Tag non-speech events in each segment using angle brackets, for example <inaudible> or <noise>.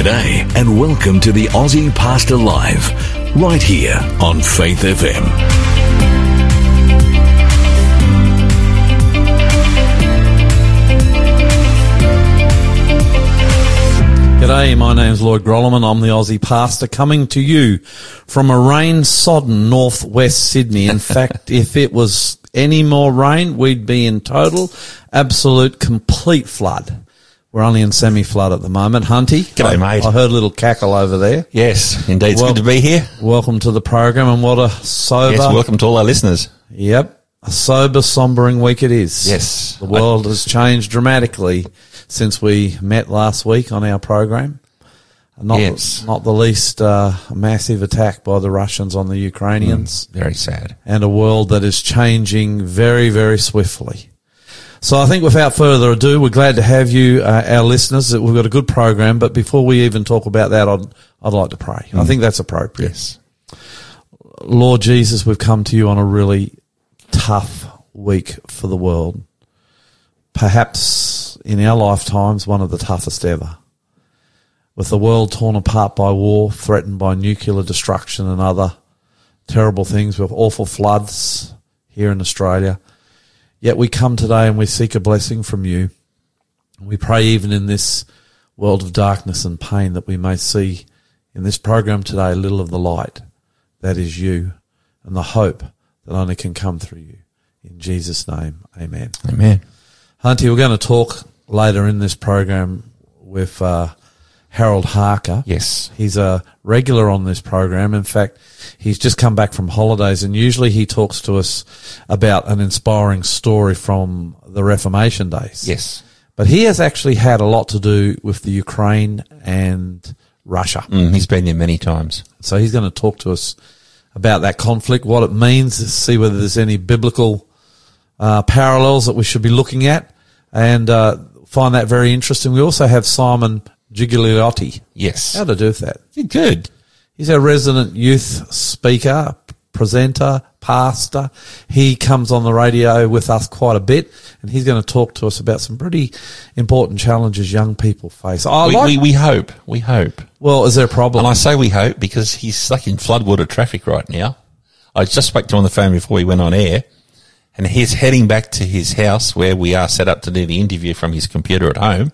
G'day and welcome to the Aussie Pastor Live, right here on Faith FM. G'day, my name's Lloyd Grolimund. I'm the Aussie pastor coming to you from a rain-sodden northwest Sydney. In <laughs> fact, if it was any more rain, we'd be in total, absolute, complete flood. We're only in semi-flood at the moment. Hunty. G'day, I, mate. I heard a little cackle over there. Yes, indeed. It's Well- good to be here. Welcome to the program and what a sober, Yes, welcome to all our listeners. yep, a sober, sombering week it is. Yes. The world has changed dramatically since we met last week on our program. Not, Yes. not the least uh, massive attack by the Russians on the Ukrainians, Very sad. and a world that is changing very, very swiftly. So I think without further ado, we're glad to have you, uh, our listeners. That We've got a good program, but before we even talk about that, I'd, I'd like to pray. I think that's appropriate. Yes. Lord Jesus, we've come to you on a really tough week for the world. Perhaps in our lifetimes, one of the toughest ever. With the world torn apart by war, threatened by nuclear destruction and other terrible things, with awful floods here in Australia. Yet we come today and we seek a blessing from you. We pray even in this world of darkness and pain that we may see in this program today a little of the light that is you and the hope that only can come through you. In Jesus' name, amen. Amen. Hunty, we're going to talk later in this program with uh, Harold Harker. Yes. He's a regular on this program. In fact, he's just come back from holidays and usually he talks to us about an inspiring story from the Reformation days. Yes. But he has actually had a lot to do with the Ukraine and Russia. Mm, he's been there many times. So he's going to talk to us about that conflict, what it means, see whether there's any biblical uh, parallels that we should be looking at, and uh, find that very interesting. We also have Simon Gigliotti. Yes. How to do with that? Good. He's our resident youth speaker, presenter, pastor. He comes on the radio with us quite a bit, and he's going to talk to us about some pretty important challenges young people face. I we, like. we, we hope. We hope. well, is there a problem? And I say we hope because he's stuck in floodwater traffic right now. I just spoke to him on the phone before we went on air and he's heading back to his house where we are set up to do the interview from his computer at home.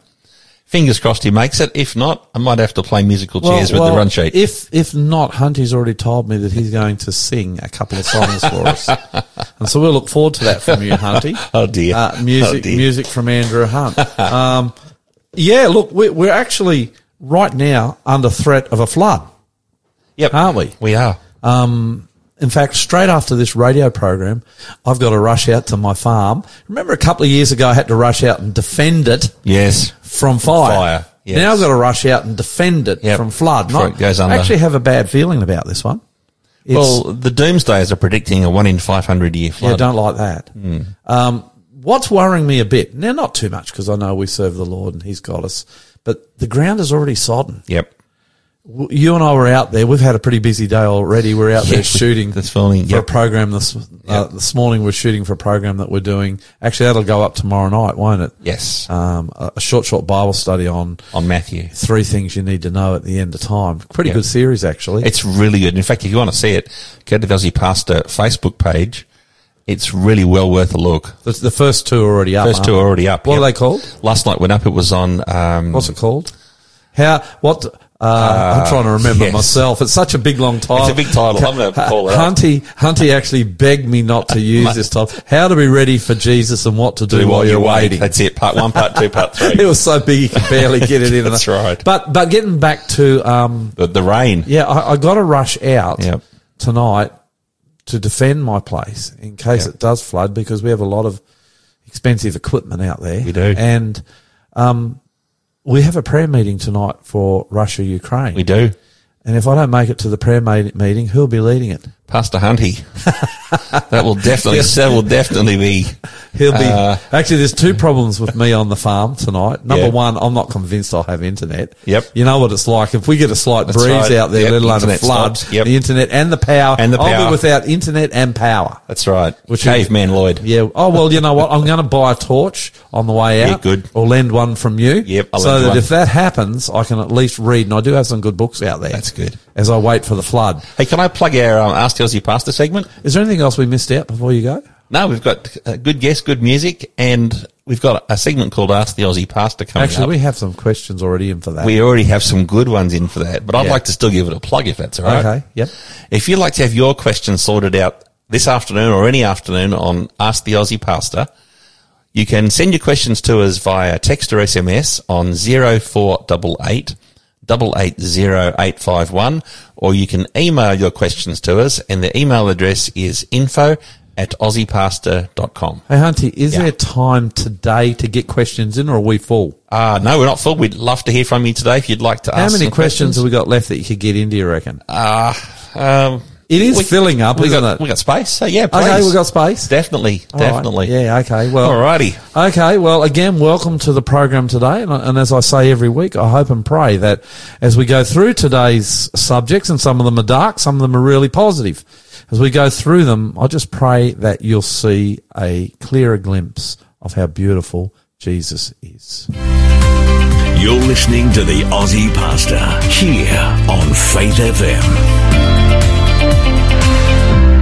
Fingers crossed he makes it. If not, I might have to play musical chairs with the run sheet. If if not, Hunty's already told me that he's going to sing a couple of songs for us, <laughs> and so we'll look forward to that from you, <laughs> Hunty. Oh, dear. Uh, music, Oh, dear. music from Andrew Hunt. <laughs> Um, yeah, look, we're, we're actually right now under threat of a flood, yep. aren't we? We are. In fact, straight after this radio program, I've got to rush out to my farm. Remember a couple of years ago, I had to rush out and defend it Yes. from fire. Fire, yes. Now I've got to rush out and defend it Yep. from flood. Not- it goes under. I actually have a bad feeling about this one. It's, Well, the doomsdayers are predicting a one in 500 year flood. yeah, don't like that. Hmm. Um, what's worrying me a bit, now not too much because I know we serve the Lord and He's got us, but the ground is already sodden. Yep. You and I were out there. We've had a pretty busy day already. We're out there Yeah, shooting this morning, for a program this uh, Yep. this morning. We're shooting for a program that we're doing. Actually, that'll go up tomorrow night, won't it? Yes. Um, a, a short, short Bible study on on Matthew. three things you need to know at the end of time. Pretty Yep. good series, actually. It's really good. In fact, if you want to see it, go to Pastor Facebook page. It's really well worth a look. the, the first two are already up. First two are already up. What yep. are they called? Last night went up. It was on. Um, What's it called? How? What? Uh, I'm trying to remember yes. myself. It's such a big long title. It's a big title. I'm going to call it up. Hunty, Hunty actually begged me not to use this title. How to be ready for Jesus and what to do, while you're waiting. That's it. Part one, part two, part three. <laughs> It was so big you could barely get it in. <laughs> That's right. But but getting back to um, the, the rain. yeah, I, I got to rush out Yep. tonight to defend my place in case Yep. it does flood because we have a lot of expensive equipment out there. We do. and um, we have a prayer meeting tonight for Russia Ukraine. We do. And if I don't make it to the prayer meeting, who'll be leading it? Pastor Hunty. <laughs> that will definitely, that will definitely be. He'll be Uh, actually. There's two problems with me on the farm tonight. Number Yeah. one, I'm not convinced I'll have internet. Yep. You know what it's like if we get a slight That's breeze right. out there, Yep, let alone a internet flood. Yep. The internet and the power, And the power. I'll be without internet and power. That's right. Which Caveman Lloyd. Yeah. Oh well, you know what? I'm going to buy a torch on the way out. Yeah, good. Or lend one from you. Yep, I'll so that one. if that happens, I can at least read, and I do have some good books out there. That's good. As I wait for the flood. Hey, can I plug our um, Ask the Aussie Pastor segment? Is there anything else we missed out before you go? No, we've got uh, good guests, good music, and we've got a segment called Ask the Aussie Pastor coming up. Actually, up. we have some questions already in for that. We already have some good ones in for that, but I'd Yeah. like to still give it a plug if that's all right. Okay. Yep. If you'd like to have your questions sorted out this afternoon or any afternoon on Ask the Aussie Pastor, you can send your questions to us via text or SMS on 0488 880851, or you can email your questions to us, and the email address is info at aussiepastor.com. Hey, Hunty, is Yeah. there time today to get questions in, or are we full? Uh, no, we're not full. We'd love to hear from you today if you'd like to How ask How many some questions have we got left that you could get into, you reckon? Uh, um, It is we- filling up, we isn't got, it? We got space, so yeah, please. Okay, we've got space. Definitely, All right. definitely. Yeah, okay. Well, Alrighty. Okay, well, again, welcome to the program today. And, and as I say every week, I hope and pray that as we go through today's subjects, and some of them are dark, some of them are really positive, as we go through them, I just pray that you'll see a clearer glimpse of how beautiful Jesus is. You're listening to the Aussie Pastor here on Faith FM.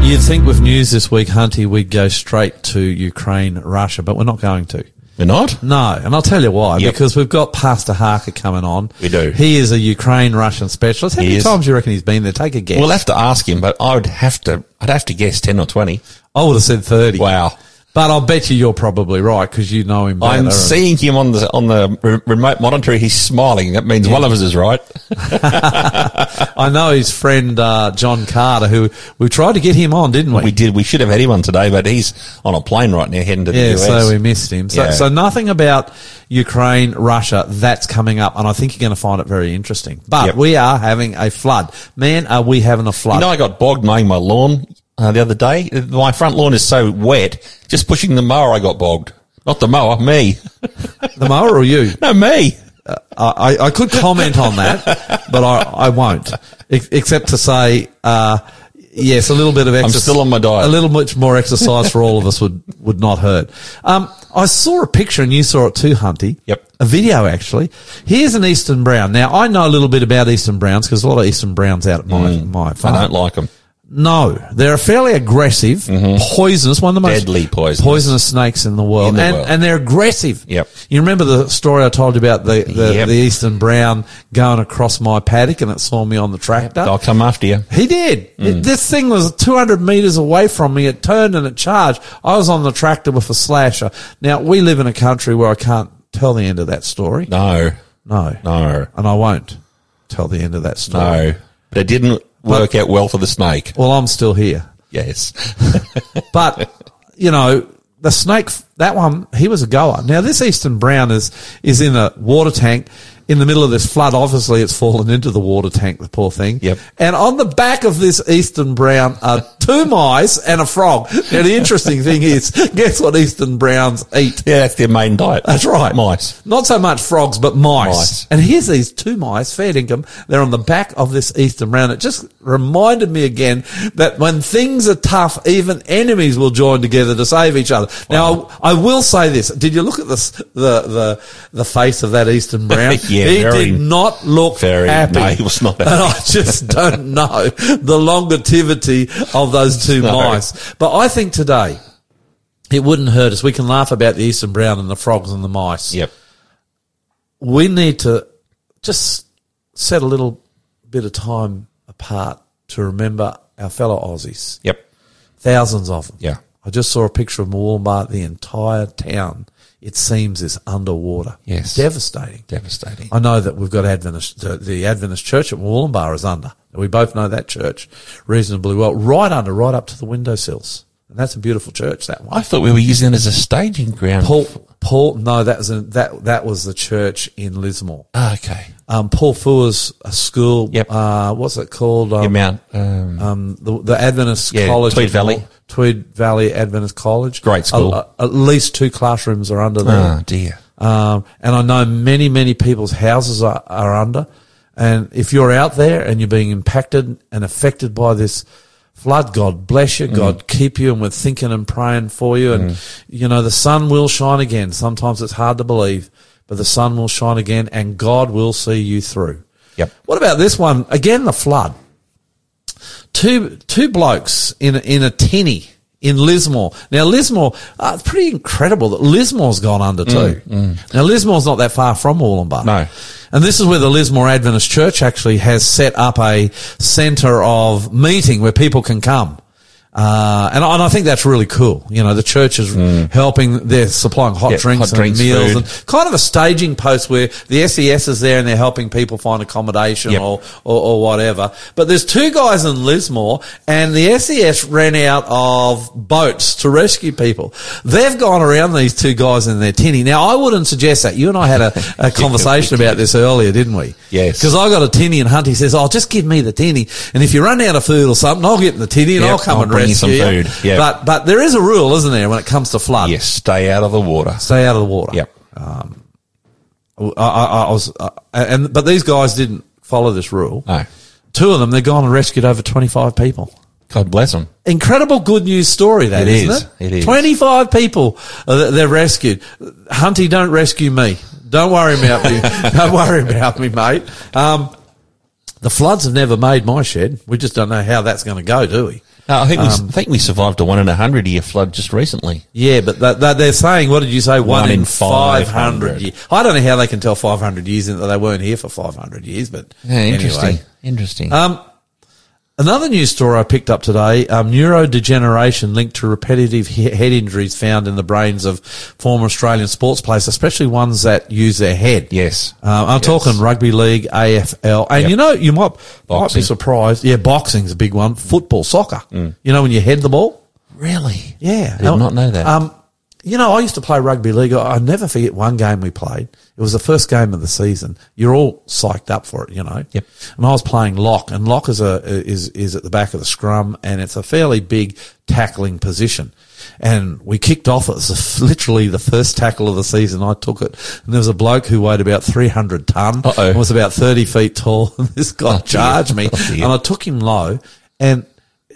You'd think with news this week, Hunty, we'd go straight to Ukraine, Russia, but we're not going to. We're not? No, and I'll tell you why. Yep. Because we've got Pastor Harker coming on. We do. He is a Ukraine Russian specialist. How He many is. times do you reckon he's been there? Take a guess. We'll have to ask him, but I would have to, I'd have to guess 10 or 20. I would have said 30. Wow. But I'll bet you you're probably right because you know him. I'm seeing him on the, on the re- remote monitor. He's smiling. That means one of us is right. <laughs> I know his friend uh, John Carter, who we tried to get him on, didn't we? We did, we should have had him on today, but he's on a plane right now heading to the Yeah, US. so we missed him. So, Yeah. so nothing about Ukraine, Russia, that's coming up, and I think you're going to find it very interesting. But Yep. we are having a flood. Man, are we having a flood? You know, I got bogged mowing my lawn uh, the other day. My front lawn is so wet. Just pushing the mower, I got bogged. Not the mower, me. <laughs> the mower or you? No, me. I, I could comment on that, but I, I won't, Ex- except to say, uh, yes, a little bit of exercise. still on my diet. A little much more exercise for all of us would, would not hurt. Um, I saw a picture and you saw it too, Hunty. Yep. A video actually. Here's an Eastern Brown. Now I know a little bit about Eastern Browns because a lot of Eastern Browns out at my, my I don't like them. No, they're a fairly aggressive, poisonous, one of the most Mm-hmm. Deadly poisonous. snakes in the world, In the and world. and they're aggressive. Yep. You remember the story I told you about the the, Yep. the eastern brown going across my paddock and it saw me on the tractor. I'll come after you. He did. Mm. It- this thing was 200 meters away from me. It turned and it charged. I was on the tractor with a slasher. Now we live in a country where I can't tell the end of that story. No, No, no, and I won't tell the end of that story. no. But it didn't work out well for the snake. Well, I'm still here. Yes. <laughs> But you know, the snake, that one, he was a goer. Now this eastern brown is is in a water tank in the middle of this flood. Obviously, it's fallen into the water tank. The poor thing. Yep. And on the back of this eastern brown are two mice and a frog. Now the interesting thing is, guess what eastern browns eat? Yeah, that's their main diet. That's right. Mice. Not so much frogs, but mice. Mice. And here's these two mice, fair income. They're on the back of this Eastern brown. It just reminded me again that when things are tough, even enemies will join together to save each other. Now, I, I will say this. Did you look at this, the, the, the face of that Eastern <laughs> brown? Yeah, he very- did not look very- happy. no, he was not happy. And I just don't know the longevity of those two No. mice. But I think today, it wouldn't hurt us. We can laugh about the Eastern brown and the frogs and the mice Yep. we need to just set a little bit of time apart to remember our fellow Aussies. Yep. Thousands of them. Yeah. I just saw a picture of Mooloolaba. The entire town, it seems, is underwater. Yes. Devastating. Devastating. I know that we've got Adventist, the, the Adventist church at Mooloolaba is under. We both know that church reasonably well. Right under, right up to the windowsills. And that's a beautiful church, that one. I thought we were using it as a staging ground. Paul, Paul, no, that was in, that that was the church in Lismore. Ah, okay. Um, Paul Fuhr's a school. Yep. Uh, what's it called? Um, Mount. Um, um, the, the Adventist Yeah, College, Tweed Valley. Tweed Valley Adventist College. Great school. A- a- at least two classrooms are under there. oh dear. Um, and I know many, many people's houses are, are under. And if you're out there and you're being impacted and affected by this flood, God bless you. Mm. God keep you. And we're thinking and praying for you. And, mm. you know, the sun will shine again. Sometimes it's hard to believe, but the sun will shine again and God will see you through. Yep. What about this one? Again, the flood. Two two blokes in a, in a tinny in Lismore. Now Lismore, uh, it's pretty incredible that Lismore's gone under mm, too. Now Lismore's not that far from Wollongbar. No. And this is where the Lismore Adventist Church actually has set up a centre of meeting where people can come. Uh, and, I- and I think that's really cool. You know, the church is helping, they're supplying hot Yeah, drinks hot and drinks, meals food. and kind of a staging post where the SES is there and they're helping people find accommodation Yep. or, or, or whatever. But there's two guys in Lismore and the SES ran out of boats to rescue people. They've gone around these two guys in their tinny. Now I wouldn't suggest that. You and I had a, a <laughs> conversation about this earlier, didn't we? Yes. Because I got a tinny and Hunty says, oh, just give me the tinny. And if you run out of food or something, I'll get in the tinny and Yep, I'll come I'll and bring you some food. Yep. But, but there is a rule, isn't there, when it comes to flood? Yes. Stay out of the water. Stay out of the water. Yep. I, I, I was, uh, and but these guys didn't follow this rule. No. Two of them, they've gone and rescued over twenty-five people. God bless them. Incredible good news story that It isn't is. it? It is. Twenty-five people uh, they're rescued. Hunty, don't rescue me. Don't worry about me. <laughs> don't worry about me, mate. Um, the floods have never made my shed. We just don't know how that's going to go, do we? No, I think we, Um, I think we survived a one in a hundred year flood just recently. Yeah, but that, that they're saying, what did you say? One, One in 500 500. years. I don't know how they can tell 500 years that they weren't here for 500 years, but interesting. anyway. Interesting. Um, another news story I picked up today, um, neurodegeneration linked to repetitive he- head injuries found in the brains of former Australian sports players, especially ones that use their head. yes. Uh, I'm Yes. talking rugby league, AFL, and Yep. you know you might might be Mm. surprised. Yeah, boxing's a big one. Football, soccer. You know when you head the ball. Really? Yeah, I Did not know that. Um, you know, I used to play rugby league. I I never forget one game we played. It was the first game of the season. You're all psyched up for it, you know. Yep. And I was playing lock, and lock is a is is at the back of the scrum, and it's a fairly big tackling position. And we kicked off. It was <laughs> literally the first tackle of the season. I took it, and there was a bloke who weighed about three hundred ton, Uh-oh. and was about thirty feet tall. <laughs> And this guy Oh, dear. charged me, <laughs> Oh, and I took him low, and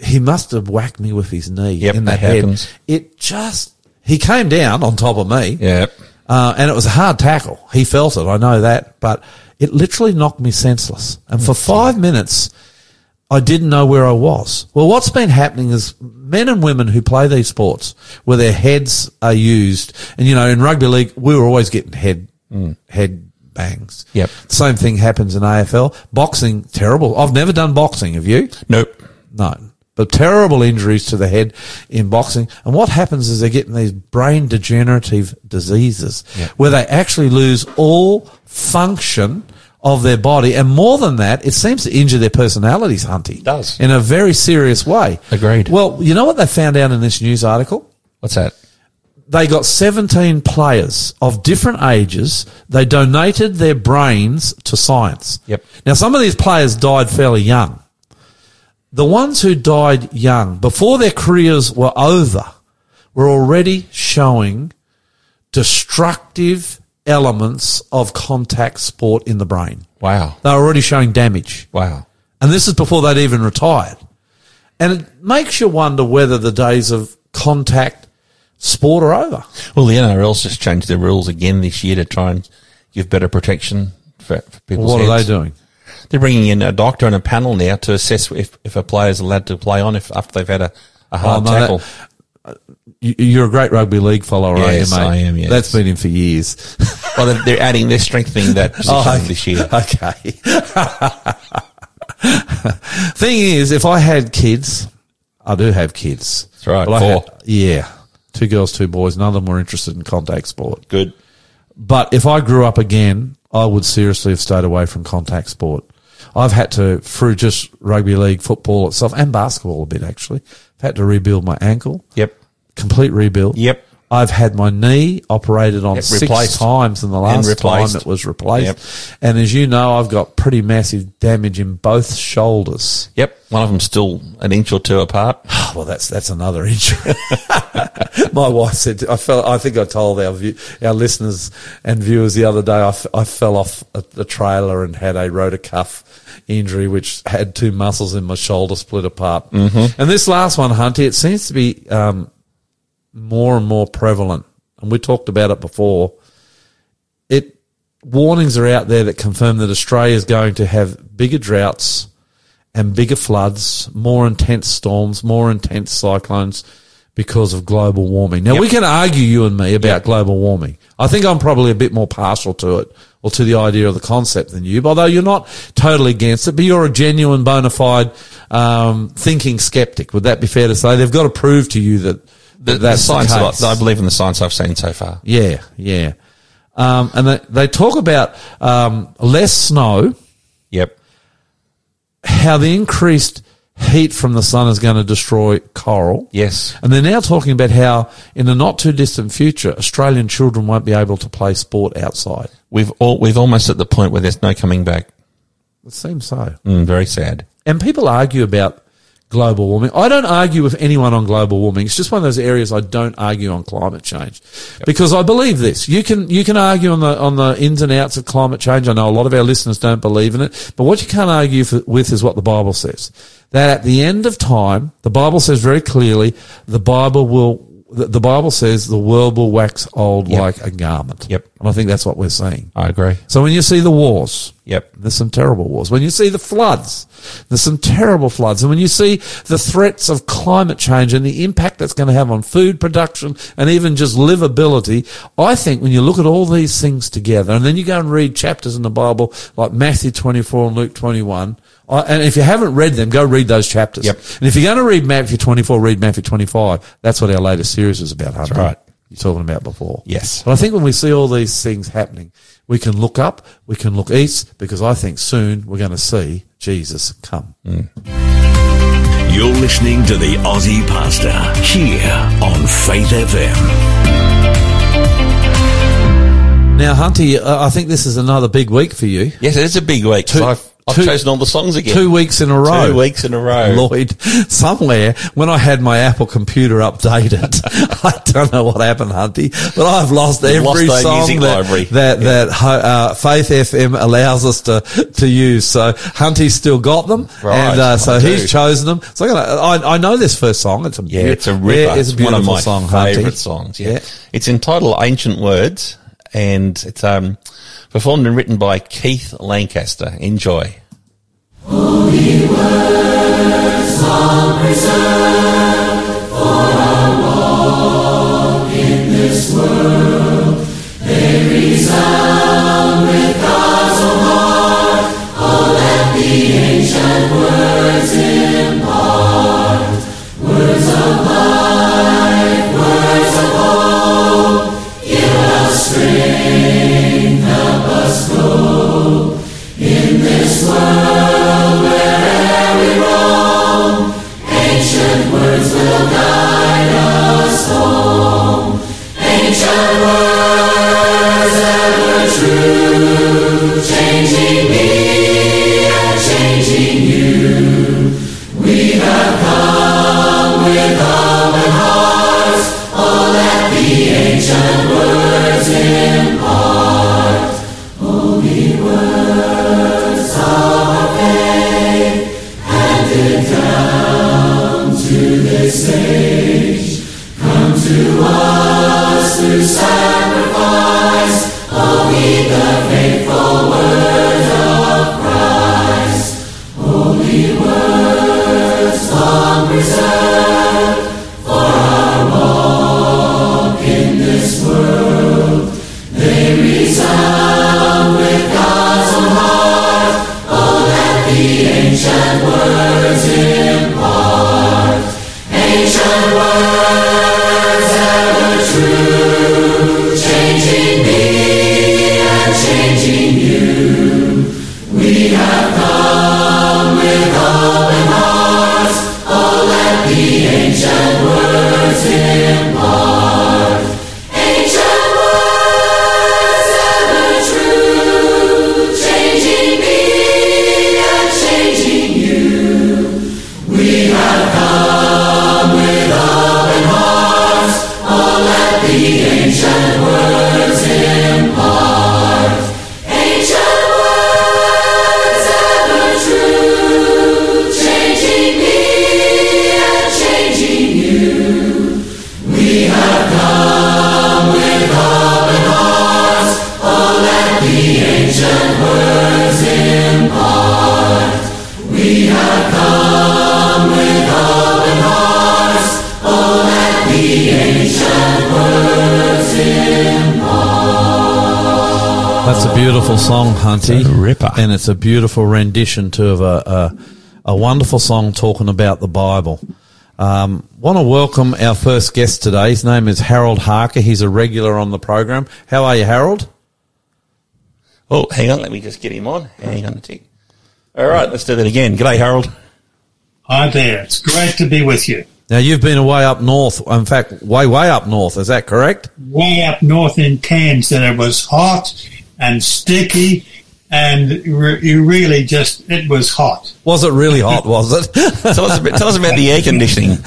he must have whacked me with his knee Yep, in the that head. happens. It just he came down on top of me. Yeah. Uh, and it was a hard tackle. He felt it. I know that, but it literally knocked me senseless. And for five minutes, I didn't know where I was. Well, what's been happening is men and women who play these sports where their heads are used, and you know, in rugby league, we were always getting head, head bangs. Yep. Same thing happens in AFL. Boxing, terrible. I've never done boxing. Have you? Nope. No. But terrible injuries to the head in boxing. And what happens is they're getting these brain degenerative diseases Yeah. where they actually lose all function of their body. And more than that, it seems to injure their personalities, Hunty. does. In a very serious way. Agreed. Well, you know what they found out in this news article? What's that? they got 17 players of different ages. They donated their brains to science. Yep. Now, some of these players died fairly young. The ones who died young, before their careers were over, were already showing destructive elements of contact sport in the brain. Wow. They were already showing damage. Wow. And this is before they'd even retired. And it makes you wonder whether the days of contact sport are over. Well, the NRL's just changed their rules again this year to try and give better protection for, for people's What are they doing? They're bringing in a doctor and a panel now to assess if, if a player's allowed to play on if after they've had a, a oh, hard Oh, no, tackle. You- You're a great rugby league follower, Yes, aren't you, mate? I am, yes. That's been in for years. <laughs> well, they're, they're adding, they're strengthening that <laughs> position Oh, this year. Okay. <laughs> Thing is, if I had kids, I do have kids. That's right, four. had- yeah. Two girls, two boys. None of them were interested in contact sport. Good. But if I grew up again, I would seriously have stayed away from contact sport. I've had to, through just rugby league, football itself, and basketball a bit actually, I've had to rebuild my ankle, Yep. complete rebuild. Yep. I've had my knee operated on six times in the last time it was replaced. Yep. And as you know, I've got pretty massive damage in both shoulders. Yep. One of them's still an inch or two apart. Oh, <sighs> well, that's that's another injury. <laughs> My wife said, I fell. I think I told our view, our listeners and viewers the other day. I, f- I fell off a, the trailer and had a rotor cuff injury, which had two muscles in my shoulder split apart. Mm-hmm. And this last one, Hunty, it seems to be um, more and more prevalent. And we talked about it before. It warnings are out there that confirm that Australia is going to have bigger droughts and bigger floods, more intense storms, more intense cyclones because of global warming. Now Yep. we can argue you and me about global warming. I think I'm probably a bit more partial to it or to the idea of the concept than you, although you're not totally against it, but you're a genuine bona fide um, thinking skeptic. Would that be fair to say? They've got to prove to you that, The, the that's the science. I believe in the science I've seen so far. Yeah, yeah. Um, and they, they talk about um, less snow, Yep. how the increased heat from the sun is going to destroy coral. Yes. And they're now talking about how, in the not too distant future, Australian children won't be able to play sport outside. We've all, we've almost at the point where there's no coming back. It seems so. Mm, very sad. And people argue about global warming. I don't argue with anyone on global warming. It's just one of those areas I don't argue on climate change because I believe this. You can you can argue on the on the ins and outs of climate change. I know a lot of our listeners don't believe in it, but what you can't argue for, with is what the Bible says. That at the end of time, the Bible says very clearly, the Bible will. The the Bible says the world will wax old Yep. like a garment. Yep. And I think that's what we're seeing. I agree. So when you see the wars, Yep. there's some terrible wars. When you see the floods, there's some terrible floods. And when you see the threats of climate change and the impact that's going to have on food production and even just livability, I think when you look at all these things together and then you go and read chapters in the Bible like Matthew 24 and Luke 21, I, and if you haven't read them, go read those chapters. Yep. And if you're going to read Matthew 24, read Matthew 25. That's what our latest series is about, Hunter. That's right. You're talking about before. Yes. But I think when we see all these things happening, we can look up, we can look east, because I think soon we're going to see Jesus come. Mm. You're listening to the Aussie Pastor here on Faith FM. Now, Hunty, I think this is another big week for you. Yes, it is a big week. Two- I've, two- chosen all the songs again. Two weeks in a row. Two weeks in a row. Lloyd, somewhere when I had my Apple computer updated, <laughs> I don't know what happened, Hunty, but I've lost every lost song that library. that, that uh, Faith FM allows us to to use. So Hunty's still got them, Right, and uh, so he's chosen them. So I'm gonna, I, I know this first song. It's a Yeah, it's a ripper. it's a one of my song, Hunty. favourite songs. Yeah. Yeah. It's entitled Ancient Words and it's um, performed and written by Keith Lancaster. Enjoy. Holy words preserved. It's a beautiful rendition too of a, a, a wonderful song talking about the Bible. Um, want to welcome our first guest today. His name is Harold Harker. He's a regular on the program. How are you, Harold? Oh, hang on. Let me just get him on. Hang on a tick. All right, let's do that again. G'day, Harold. Hi there. It's great to be with you. Now you've been away up north. In fact, way way up north. Is that correct? Way up north in Cairns, and it was hot and sticky, and re- you really just it was hot. Was it really hot? <laughs> Was it? Tell us, about, tell us about the air conditioning.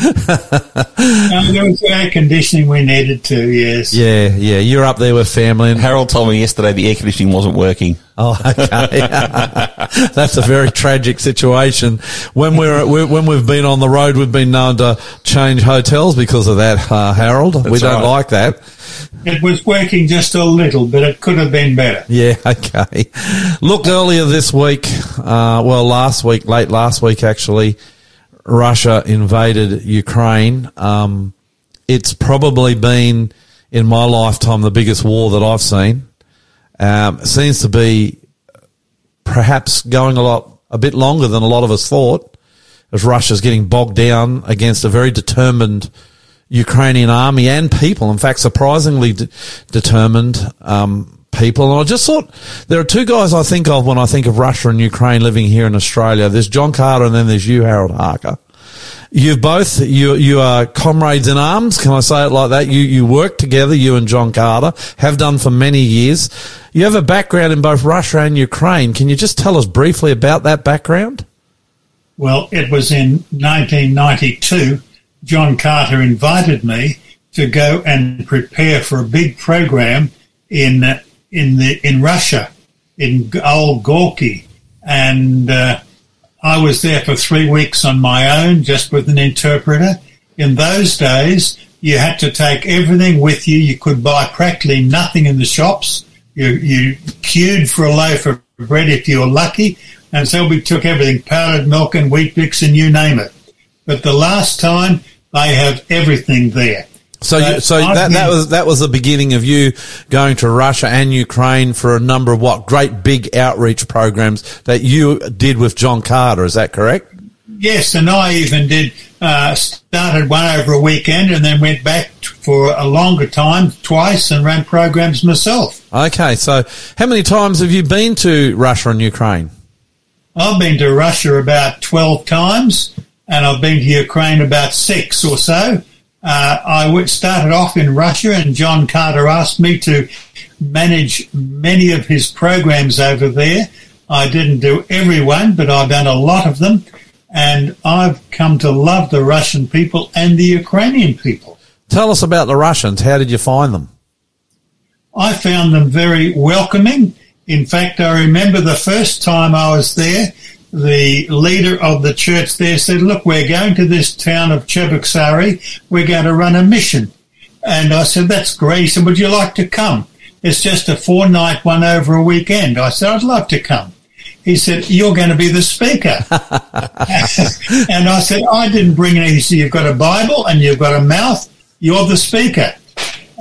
And there was air conditioning we needed to. Yes. yeah, yeah. You're up there with family. And, Harold told me yesterday the air conditioning wasn't working. oh, okay. <laughs> That's a very tragic situation. When we're we- when we've been on the road, we've been known to change hotels because of that, uh, Harold. we don't right. like that. It was working just a little, but it could have been better. Yeah, <laughs> okay. Look, earlier this week, uh, well, last week, late last week actually, Russia invaded Ukraine. Um, it's probably been, in my lifetime, the biggest war that I've seen. Um, it seems to be perhaps going a lot, a bit longer than a lot of us thought, as Russia's getting bogged down against a very determined Ukrainian army and people. In fact, surprisingly de- determined um, people. And I just thought there are two guys I think of when I think of Russia and Ukraine living here in Australia. There's John Carter and then there's you, Harold Harker. You've both you you are comrades in arms. Can I say it like that? You you work together. You and John Carter have done for many years. You have a background in both Russia and Ukraine. Can you just tell us briefly about that background? Well, it was in 1992. John Carter invited me to go and prepare for a big program in uh, in the in Russia, in old Gorky, and uh, I was there for three weeks on my own, just with an interpreter. In those days, you had to take everything with you. You could buy practically nothing in the shops. You, you queued for a loaf of bread if you were lucky. And so we took everything, powdered milk and Weet-Bix and you name it. But the last time, they have everything there. So, you, so that, that was that was the beginning of you going to Russia and Ukraine for a number of what great big outreach programs that you did with John Carter. Is that correct? Yes, and I even did uh, started one over a weekend and then went back for a longer time twice and ran programs myself. Okay, so how many times have you been to Russia and Ukraine? I've been to Russia about 12 times and I've been to Ukraine about six or so. Uh, I started off in Russia and John Carter asked me to manage many of his programs over there. I didn't do every one, but I've done a lot of them and I've come to love the Russian people and the Ukrainian people. Tell us about the Russians. How did you find them? I found them very welcoming. In fact, I remember the first time I was there, the leader of the church there said, look, we're going to this town of Cheboksary. We're going to run a mission. And I said, that's great. He said, would you like to come? It's just a four night one over a weekend. I said, I'd love to come. He said, you're going to be the speaker. <laughs> and I said, I didn't bring anything. He said, you've got a Bible and you've got a mouth. You're the speaker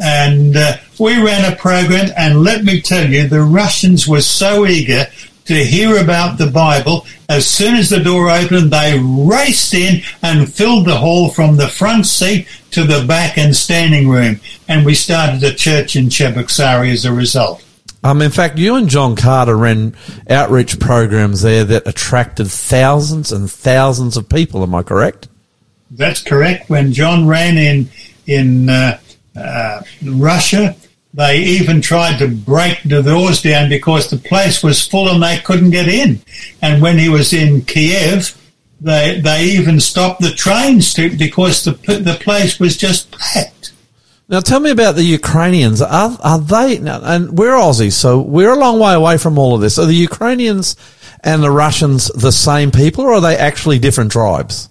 and uh, we ran a program and let me tell you the russians were so eager to hear about the bible as soon as the door opened they raced in and filled the hall from the front seat to the back and standing room and we started a church in Cheboksary as a result Um, in fact, you and John Carter ran outreach programs there that attracted thousands and thousands of people. Am I correct? That's correct. When John ran in in uh, uh, Russia, they even tried to break the doors down because the place was full and they couldn't get in. And when he was in Kiev, they they even stopped the trains to, because the the place was just packed. Now, tell me about the Ukrainians. Are, are they, now, and we're Aussies, so we're a long way away from all of this. Are the Ukrainians and the Russians the same people, or are they actually different tribes?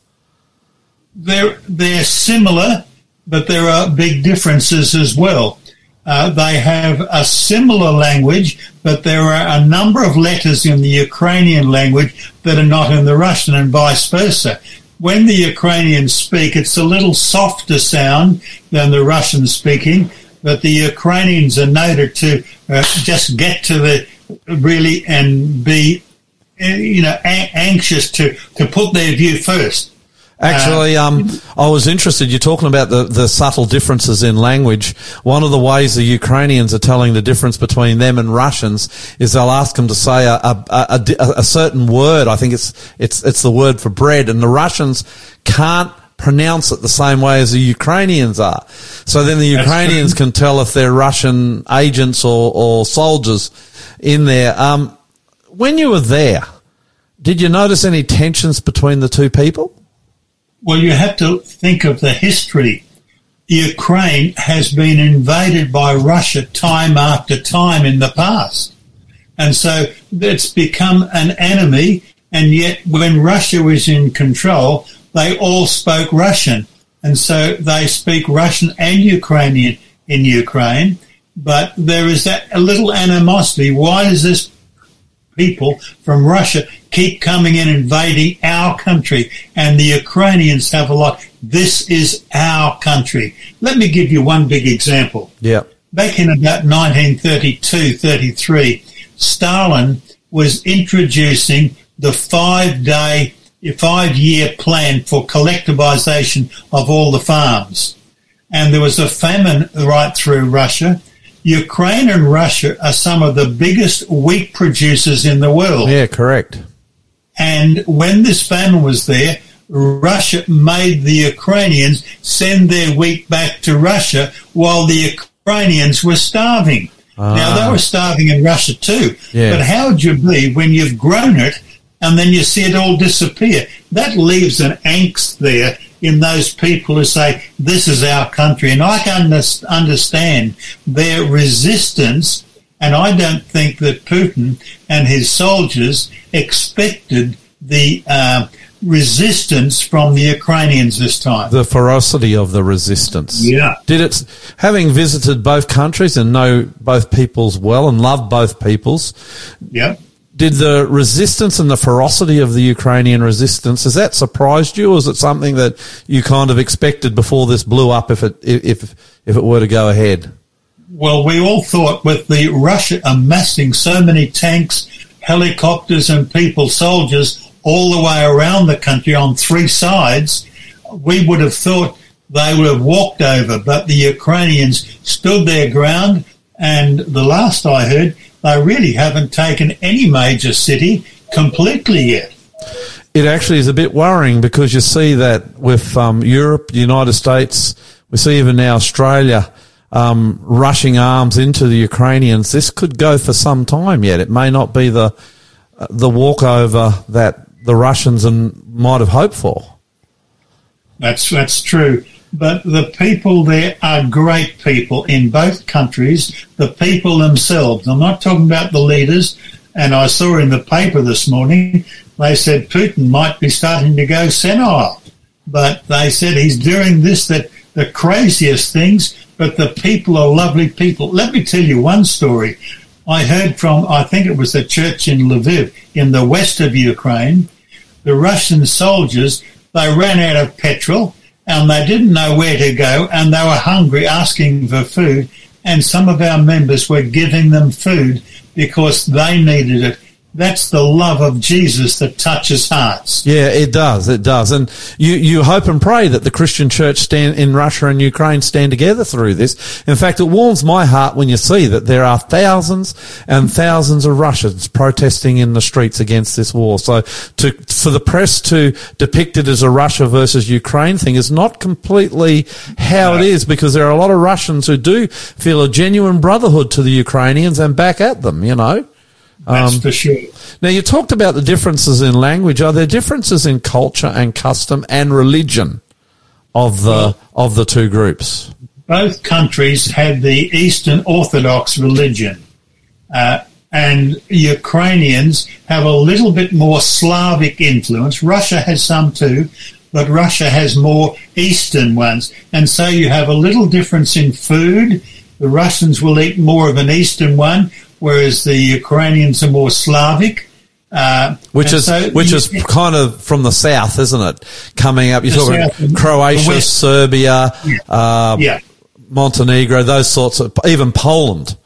they're they're similar, but there are big differences as well. Uh, they have a similar language, but there are a number of letters in the Ukrainian language that are not in the Russian, and vice versa. When the Ukrainians speak, it's a little softer sound than the Russian speaking, but the Ukrainians are noted to uh, just get to the really and be, uh, you know, a- anxious to, to put their view first. Actually, um, I was interested. You're talking about the, the subtle differences in language. One of the ways the Ukrainians are telling the difference between them and Russians is they'll ask them to say a, a, a, a certain word. I think it's, it's, it's the word for bread and the Russians can't pronounce it the same way as the Ukrainians are. So then the Ukrainians can tell if they're Russian agents or, or soldiers in there. Um, when you were there, did you notice any tensions between the two people? Well, you have to think of the history. Ukraine has been invaded by Russia time after time in the past. And so it's become an enemy. And yet when Russia was in control, they all spoke Russian. And so they speak Russian and Ukrainian in Ukraine. But there is that little animosity. Why does this people from Russia keep coming in invading our country and the Ukrainians have a lot. This is our country. Let me give you one big example. Yeah. Back in about 1932, 33, Stalin was introducing the five day, five year plan for collectivization of all the farms. And there was a famine right through Russia. Ukraine and Russia are some of the biggest wheat producers in the world. Yeah, correct. And when this famine was there, Russia made the Ukrainians send their wheat back to Russia while the Ukrainians were starving. Now they ah. were starving in Russia too. Yeah. But how would you be when you've grown it and then you see it all disappear? That leaves an angst there in those people who say, this is our country. And I can understand their resistance. And I don't think that Putin and his soldiers expected the uh, resistance from the Ukrainians this time. The ferocity of the resistance. Yeah. Did it, having visited both countries and know both peoples well and love both peoples, Yep. Did the resistance and the ferocity of the Ukrainian resistance, has that surprised you or is it something that you kind of expected before this blew up if it, if, if it were to go ahead? Well, we all thought with the Russia amassing so many tanks, helicopters, and people, soldiers all the way around the country on three sides, we would have thought they would have walked over, but the Ukrainians stood their ground. And the last I heard, they really haven't taken any major city completely yet. It actually is a bit worrying because you see that with um, Europe, the United States, we see even now Australia um, rushing arms into the Ukrainians. This could go for some time yet. It may not be the uh, the walkover that the Russians and might have hoped for. That's that's true. But the people there are great people in both countries. The people themselves. I'm not talking about the leaders. And I saw in the paper this morning they said Putin might be starting to go senile. But they said he's doing this that the craziest things. But the people are lovely people. Let me tell you one story. I heard from I think it was the church in Lviv in the west of Ukraine the Russian soldiers, they ran out of petrol and they didn't know where to go and they were hungry asking for food and some of our members were giving them food because they needed it. That's the love of Jesus that touches hearts. Yeah, it does. It does. And you, you hope and pray that the Christian church stand in Russia and Ukraine stand together through this. In fact, it warms my heart when you see that there are thousands and thousands of Russians protesting in the streets against this war. So to, for the press to depict it as a Russia versus Ukraine thing is not completely how it is because there are a lot of Russians who do feel a genuine brotherhood to the Ukrainians and back at them, you know. That's for sure. Now, you talked about the differences in language. Are there differences in culture and custom and religion of the of the two groups? Both countries had the Eastern Orthodox religion. Uh, and Ukrainians have a little bit more Slavic influence. Russia has some too, but Russia has more Eastern ones. And so you have a little difference in food. The Russians will eat more of an Eastern one, whereas the Ukrainians are more Slavic. Uh, Which is so which you- is kind of from the south, isn't it? Coming up, you're talking south Croatia. Serbia, uh, yeah. Montenegro, those sorts of, even Poland.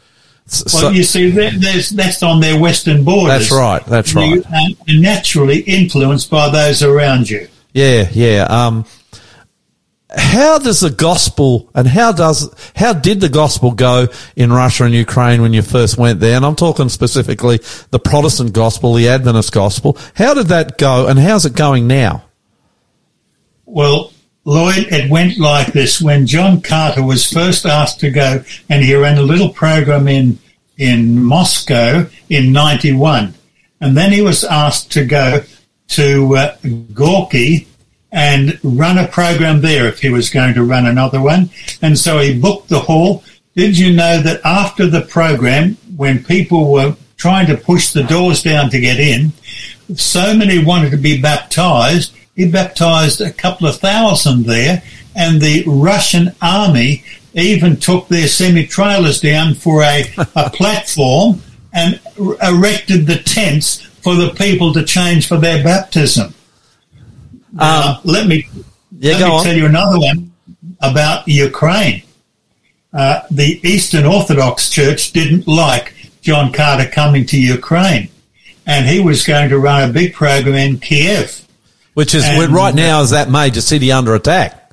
Well, so, you see, there's, that's on their western borders. That's right. That's right. You are naturally influenced by those around you. Yeah, yeah. Um, how does the gospel and how does how did the gospel go in Russia and Ukraine when you first went there? And I'm talking specifically the Protestant gospel, the Adventist gospel. How did that go, and how's it going now? Well, Lloyd, it went like this. When John Carter was first asked to go, and he ran a little program in, in Moscow in 91, and then he was asked to go to uh, Gorky and run a program there if he was going to run another one. And so he booked the hall. Did you know that after the program, when people were trying to push the doors down to get in, so many wanted to be baptized he baptized a couple of thousand there, and the Russian army even took their semi-trailers down for a, a <laughs> platform and erected the tents for the people to change for their baptism. Um, let me, yeah, let me tell you another one about Ukraine. Uh, the Eastern Orthodox Church didn't like John Carter coming to Ukraine, and he was going to run a big program in Kiev which is and, right now is that major city under attack.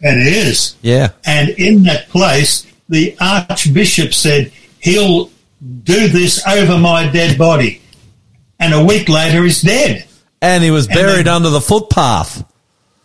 It is. Yeah. And in that place, the Archbishop said he'll do this over my dead body. And a week later, he's dead. And he was buried then, under the footpath.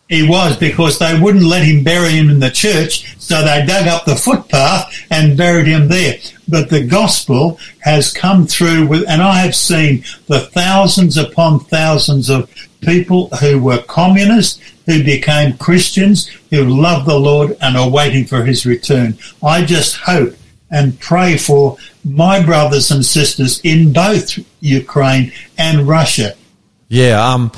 He was because they wouldn't let him bury him in the church, so they dug up the footpath and buried him there. But the gospel has come through with, and I have seen the thousands upon thousands of people who were communists, who became Christians, who love the Lord and are waiting for his return. I just hope and pray for my brothers and sisters in both Ukraine and Russia. Yeah, um,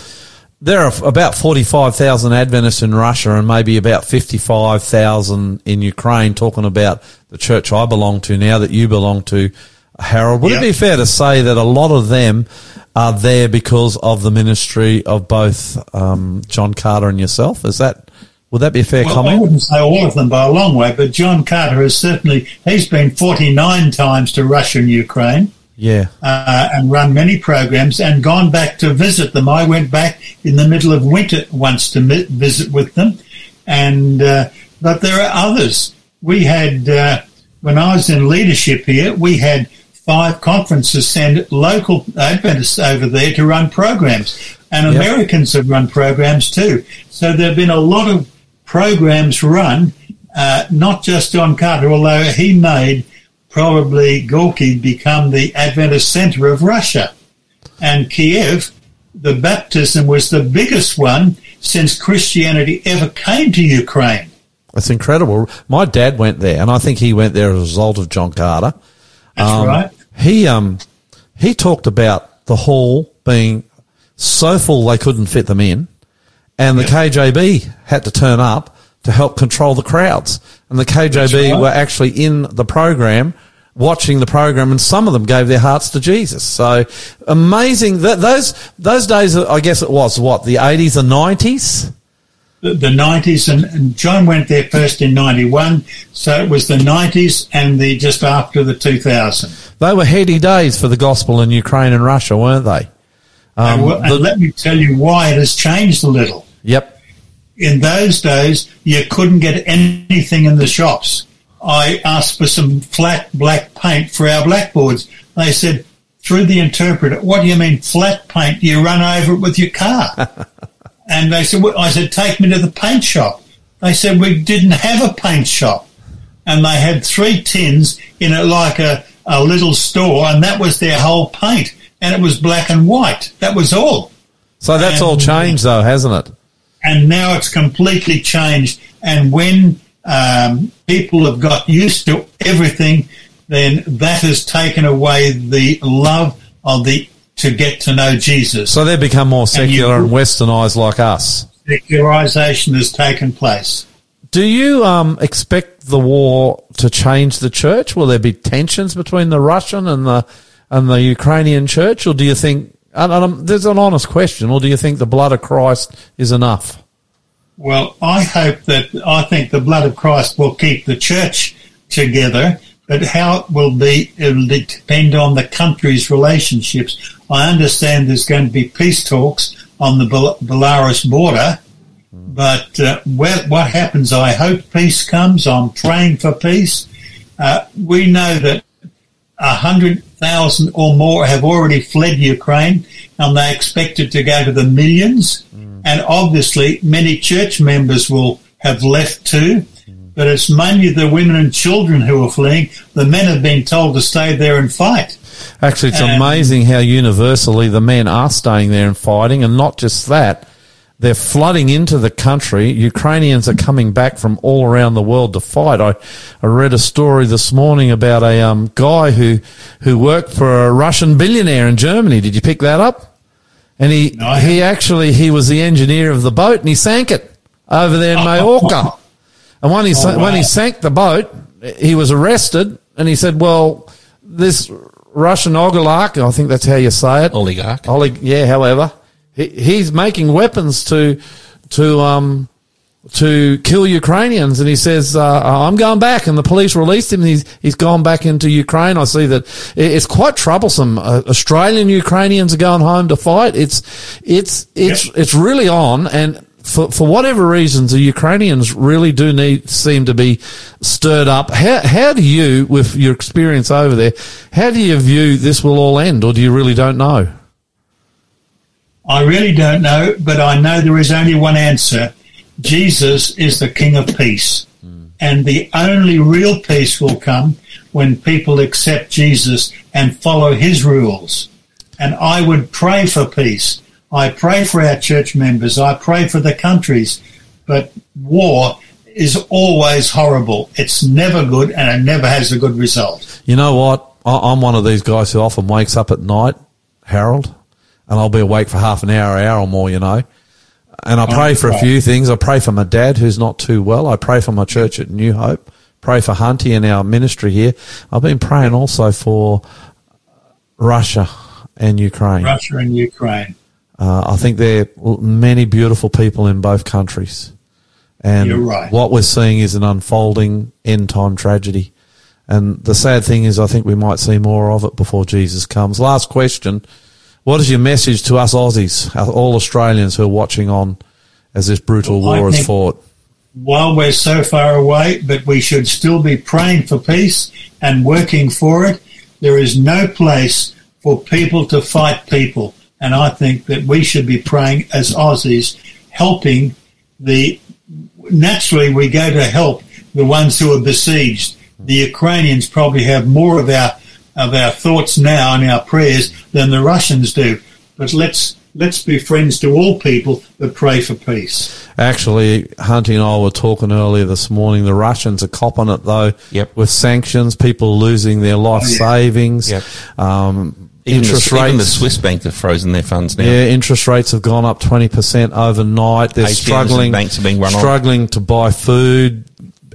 there are about 45,000 Adventists in Russia and maybe about 55,000 in Ukraine talking about the church I belong to now that you belong to, Harold. Would yep. it be fair to say that a lot of them are there because of the ministry of both um, John Carter and yourself? Is that would that be a fair well, comment? I wouldn't say all of them by a long way, but John Carter has certainly he's been 49 times to Russia and Ukraine. Yeah. Uh, and run many programs and gone back to visit them. I went back in the middle of winter once to mi- visit with them. And, uh, but there are others. We had, uh, when I was in leadership here, we had five conferences send local Adventists over there to run programs. And yep. Americans have run programs too. So there have been a lot of programs run, uh, not just John Carter, although he made probably Gorky become the Adventist center of Russia. And Kiev, the baptism was the biggest one since Christianity ever came to Ukraine. That's incredible. My dad went there, and I think he went there as a result of John Carter. That's um, right. He um he talked about the hall being so full they couldn't fit them in, and the yep. KGB had to turn up to help control the crowds. And the KGB right. were actually in the program watching the program, and some of them gave their hearts to Jesus. So amazing that those those days. I guess it was what the eighties and nineties. The, the 90s, and, and, John went there first in 91, so it was the 90s and the just after the 2000. They were heady days for the gospel in Ukraine and Russia, weren't they? Um, and, well, and the, let me tell you why it has changed a little. Yep. In those days, you couldn't get anything in the shops. I asked for some flat black paint for our blackboards. They said, through the interpreter, what do you mean flat paint? You run over it with your car. <laughs> and they said, well, I said, take me to the paint shop. They said, we didn't have a paint shop. And they had three tins in it like a, a little store and that was their whole paint. And it was black and white. That was all. So that's and, all changed though, hasn't it? And now it's completely changed. And when um, people have got used to everything, then that has taken away the love of the to get to know Jesus. So they become more secular and, and westernized like us. Secularization has taken place. Do you um, expect the war to change the church? Will there be tensions between the Russian and the and the Ukrainian church, or do you think? And, and, um, there's an honest question, or do you think the blood of Christ is enough? Well, I hope that I think the blood of Christ will keep the church together, but how it will be, it will depend on the country's relationships. I understand there's going to be peace talks on the Bel- Belarus border, but uh, what happens? I hope peace comes. I'm praying for peace. Uh, we know that a hundred thousand or more have already fled Ukraine, and they expected to go to the millions. And obviously, many church members will have left too. But it's mainly the women and children who are fleeing. The men have been told to stay there and fight. Actually, it's Um, amazing how universally the men are staying there and fighting, and not just that, they're flooding into the country. Ukrainians are coming back from all around the world to fight. I, I read a story this morning about a um, guy who who worked for a Russian billionaire in Germany. Did you pick that up? And he No, he actually he was the engineer of the boat, and he sank it over there in <laughs> Majorca. And when he Oh, when he sank the boat, he was arrested, and he said, "Well, this Russian oligarch, I think that's how you say it, Oligarch. Olig, yeah. However, he, he's making weapons to to um to kill Ukrainians, and he says, uh, "I'm going back." And the police released him. And he's he's gone back into Ukraine. I see that it's quite troublesome. Uh, Australian Ukrainians are going home to fight. It's it's it's Yep. it's really on and. For, for whatever reasons, the Ukrainians really do need seem to be stirred up. How how do you, with your experience over there, how do you view this will all end, or do you really don't know? I really don't know, but I know there is only one answer. Jesus is the King of Peace. Hmm. And the only real peace will come when people accept Jesus and follow his rules. And I would pray for peace. I pray for our church members. I pray for the countries. But war is always horrible. It's never good and it never has a good result. You know what? I- I'm one of these guys who often wakes up at night, Harold, and I'll be awake for half an hour, hour or more, you know. And I pray for a few things. I pray for my dad who's not too well. I pray for my church at New Hope. Pray for Hunty and our ministry here. I've been praying also for Russia and Ukraine. Russia and Ukraine. Uh, I think there are many beautiful people in both countries. And right. what we're seeing is an unfolding end time tragedy. And the sad thing is, I think we might see more of it before Jesus comes. Last question. What is your message to us Aussies, all Australians who are watching on as this brutal Well, war is fought? while we're so far away, but we should still be praying for peace and working for it. There is no place for people to fight people. And I think that we should be praying as Aussies, helping the, naturally we go to help the ones who are besieged. The Ukrainians probably have more of our, of our thoughts now and our prayers than the Russians do. But let's, let's be friends to all people that pray for peace. Actually, Hunty and I were talking earlier this morning. The Russians are copping it though, Yep. with sanctions, people losing their life Oh, yeah. savings, Yep. um, Even the, interest even the. Swiss bank have frozen their funds now. Yeah, interest rates have gone up twenty percent overnight. They're ATMs struggling. banks are being run on. struggling to buy food.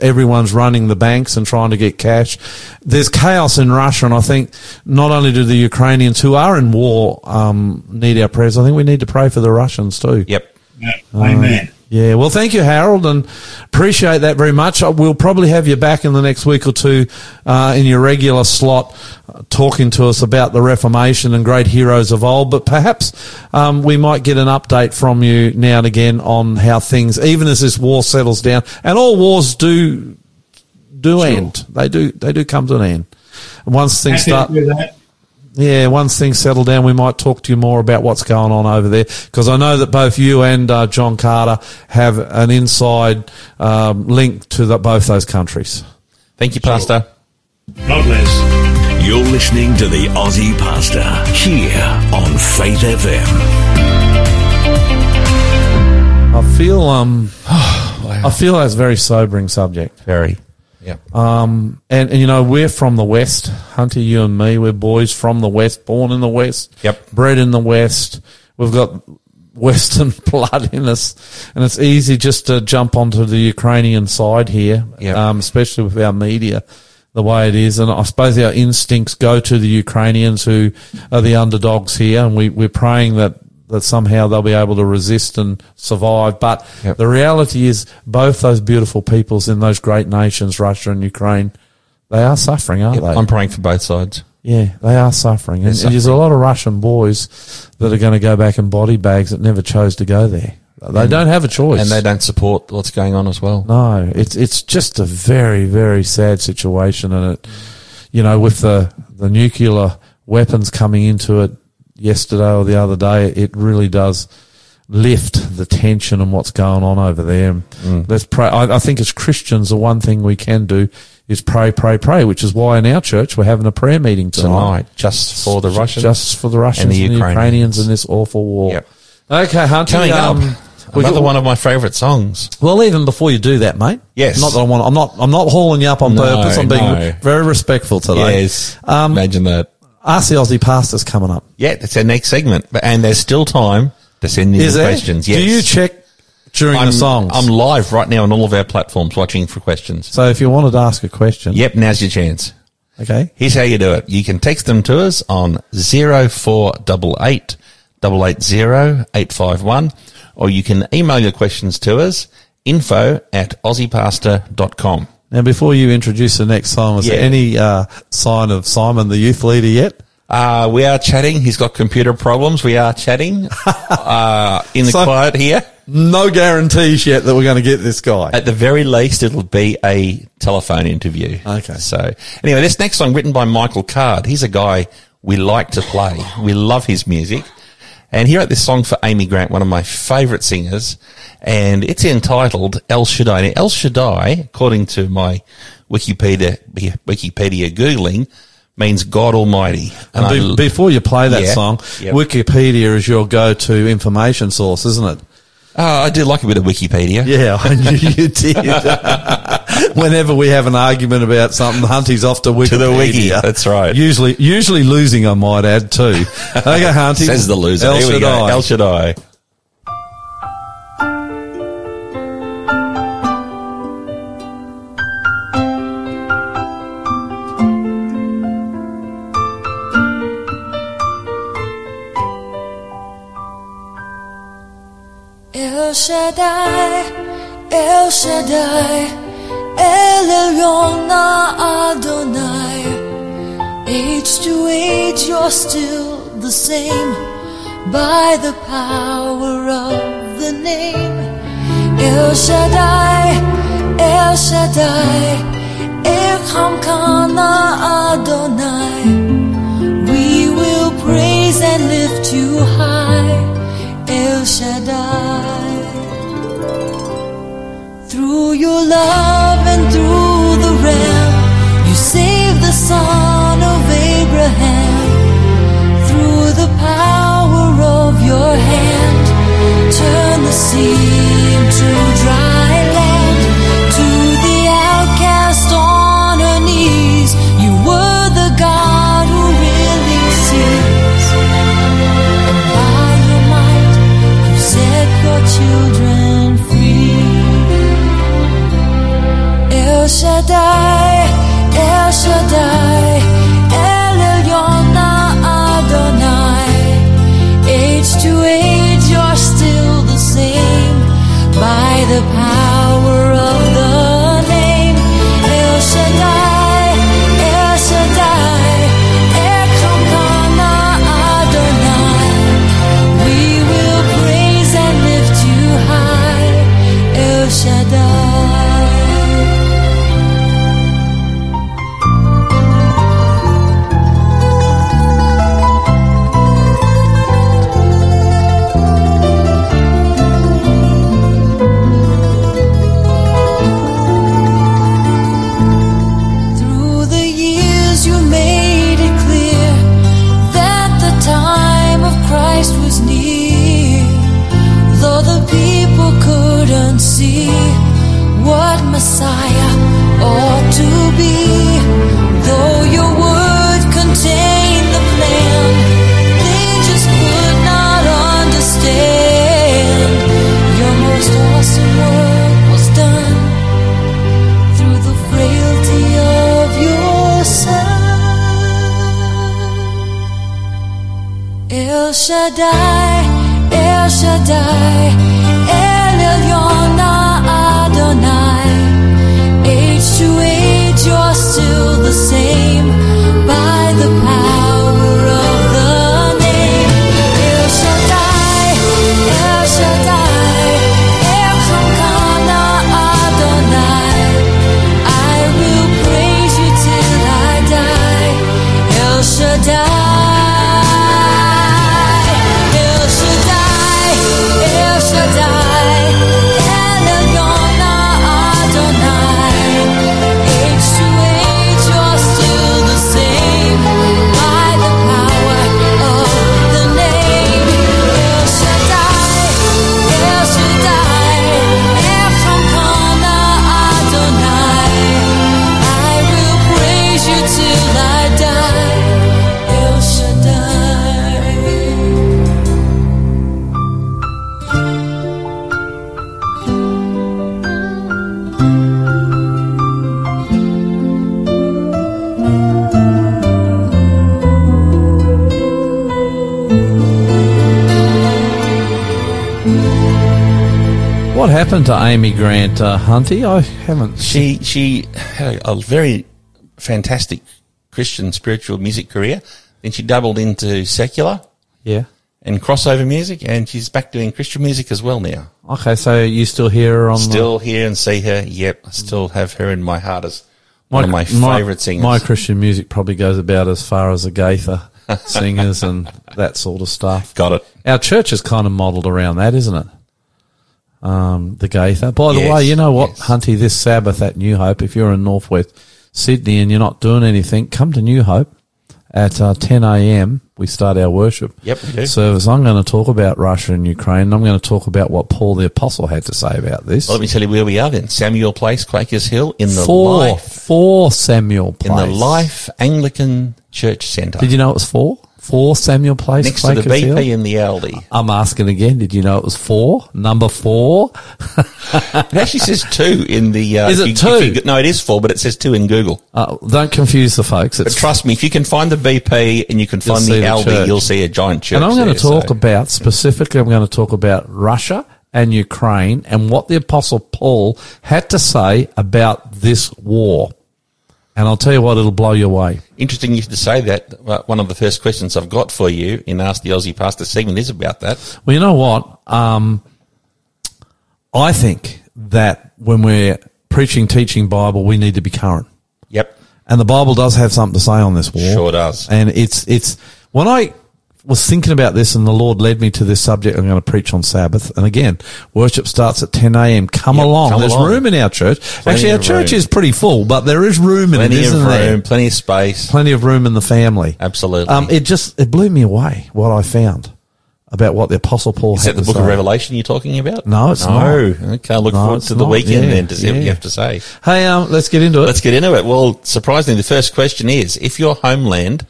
Everyone's running the banks and trying to get cash. There's chaos in Russia, and I think not only do the Ukrainians who are in war um, need our prayers, I think we need to pray for the Russians too. Yep. Yeah. Amen. Yeah, well, thank you, Harold, and appreciate that very much. Uh, We'll probably have you back in the next week or two uh, in your regular slot, uh, talking to us about the Reformation and great heroes of old. But perhaps um, we might get an update from you now and again on how things, even as this war settles down, and all wars do do end. They do they do come to an end. And once things start, to do that. Yeah, once things settle down, we might talk to you more about what's going on over there because I know that both you and uh, John Carter have an inside um, link to the, both those countries. Thank you, Pastor. God bless. You're listening to the Aussie Pastor here on Faith FM. I feel um, <sighs> I feel that's a very sobering subject. Very. Yep. Um, and, and you know we're from the West, Hunter, you and me. We're boys from the West, born in the West, Yep. bred in the West. We've got Western <laughs> blood in us, and it's easy just to jump onto the Ukrainian side here, Yep. um, especially with our media the way it is. And I suppose our instincts go to the Ukrainians who are the underdogs here, and we, we're praying that that somehow they'll be able to resist and survive. But Yep. the reality is, both those beautiful peoples in those great nations, Russia and Ukraine, they are suffering, aren't they? I'm praying for both sides. Yeah, they are suffering. And, and there's a lot of Russian boys that are going to go back in body bags that never chose to go there. They don't have a choice. And they don't support what's going on as well. No, it's it's just a very very sad situation, and it, you know, with the the nuclear weapons coming into it yesterday or the other day, it really does lift the tension and what's going on over there. Mm. Let's pray. I, I think as Christians, the one thing we can do is pray, pray, pray, which is why in our church we're having a prayer meeting tonight, Tonight, just for the Russians. just for the Russians and and the the, Ukrainians. In this awful war. Yep. Okay, Hunter. Coming um, up, another got- one of my favourite songs. well, even before you do that, mate. Yes. Not that I want. I'm not. I'm not hauling you up on No, purpose. I'm being no. very respectful today. Yes. Um, Imagine that. Ask the Aussie pastors coming up. Yeah, that's our next segment. But- And there's still time to send in Is there? questions. Yes. Do you check during I'm, the songs? I'm live right now on all of our platforms watching for questions. so if you wanted to ask a question, Yep, now's your chance. okay. Here's how you do it. You can text them to us on 0488 880 851, or you can email your questions to us, info at aussiepastor.com. Now, before you introduce the next song, is there any uh, sign of Simon, the youth leader, yet? Uh, we are chatting. He's got computer problems. We are chatting <laughs> uh, in the So- quiet here. No guarantees yet that we're going to get this guy. At the very least, it'll be a telephone interview. Okay. So anyway, this next song written by Michael Card. He's a guy we like to play. We love his music. And he wrote this song for Amy Grant, one of my favourite singers. And it's entitled El Shaddai. Now, El Shaddai, according to my Wikipedia, Wikipedia Googling, means God Almighty. And I be, before you play that Yeah. song, Yep. Wikipedia is your go-to information source, isn't it? Oh, I do like a bit of Wikipedia. Yeah, I knew you <laughs> did. <laughs> Whenever we have an argument about something, Hunty's off to Wikipedia. To the wiki, that's right. Usually, usually losing, I might add too. Okay, <laughs> Hunty. Says the loser. El Here we go. Shaddai. El Shaddai. El Shaddai, El Shaddai, El Elyon Adonai. Age to age, you're still the same by the power of the name. El Shaddai, El Shaddai, Erkamka na Adonai. We will praise and lift you high, El Shaddai. Through your love and through the Ram, you saved the son of Abraham. Through the power of your hand, turn the sea into dry power Shaddai, El Shaddai, El Elyon Adonai. Age to age, you're still the same happened to Amy Grant, uh, Hunty? I haven't. She she had a, a very fantastic Christian spiritual music career. Then she doubled into secular Yeah. and crossover music, and she's back doing Christian music as well now. Okay, so you still hear her on Still hear and see her. Yep, I still have her in my heart as the, one of my favourite singers. My Christian music probably goes about as far as the Gaither <laughs> singers and that sort of stuff. Got it. Our church is kind of modelled around that, isn't it? Um, the Gaither. By the Yes, way, you know what, yes. Hunty, this Sabbath at New Hope, if you're in Northwest Sydney and you're not doing anything, come to New Hope at uh, 10 a.m. We start our worship Yep, do. service. I'm going to talk about Russia and Ukraine. And I'm going to talk about what Paul the Apostle had to say about this. Well, let me tell you where we are then. Samuel Place, Quakers Hill, in the four, Life, four Samuel Place. in the Life Anglican Church Centre. Did you know it was four? Four Samuel Place. Next to the Quakers Hill? BP and the Aldi. I'm asking again. Did you know it was four? Number four? It actually says two in the. Uh, Is it you- two? you- no, it is four, but it says two in Google. Uh, don't confuse the folks. But trust me, if you can find the BP and you can find the the Aldi, church. you'll see a giant church. and I'm going there, to talk so- about specifically. I'm going to talk about Russia and Ukraine and what the Apostle Paul had to say about this war. And I'll tell you what, it'll blow you away. Interesting you to say that. Uh, One of the first questions I've got for you in Ask the Aussie Pastor segment is about that. Well, you know what? Um, I think that when we're preaching, teaching Bible, we need to be current. Yep. And the Bible does have something to say on this war. Sure does. And it's, it's, when I was thinking about this and the Lord led me to this subject, I'm going to preach on Sabbath. And again, worship starts at 10 a.m. Come Yep, along. come There's along. room in our church. Actually, our church room. is pretty full, but there is room in Plenty it, of isn't room, there? plenty of space. Plenty of room in the family. Absolutely. Um, it just, it blew me away what I found about what the Apostle Paul is had that the book of. Revelation you're talking about? No, it's no. not. Okay, I look No, forward to the not. weekend Yeah, then to see what you have to say. Hey, um, let's get into it. Let's get into it. Well, surprisingly, the first question is, if your homeland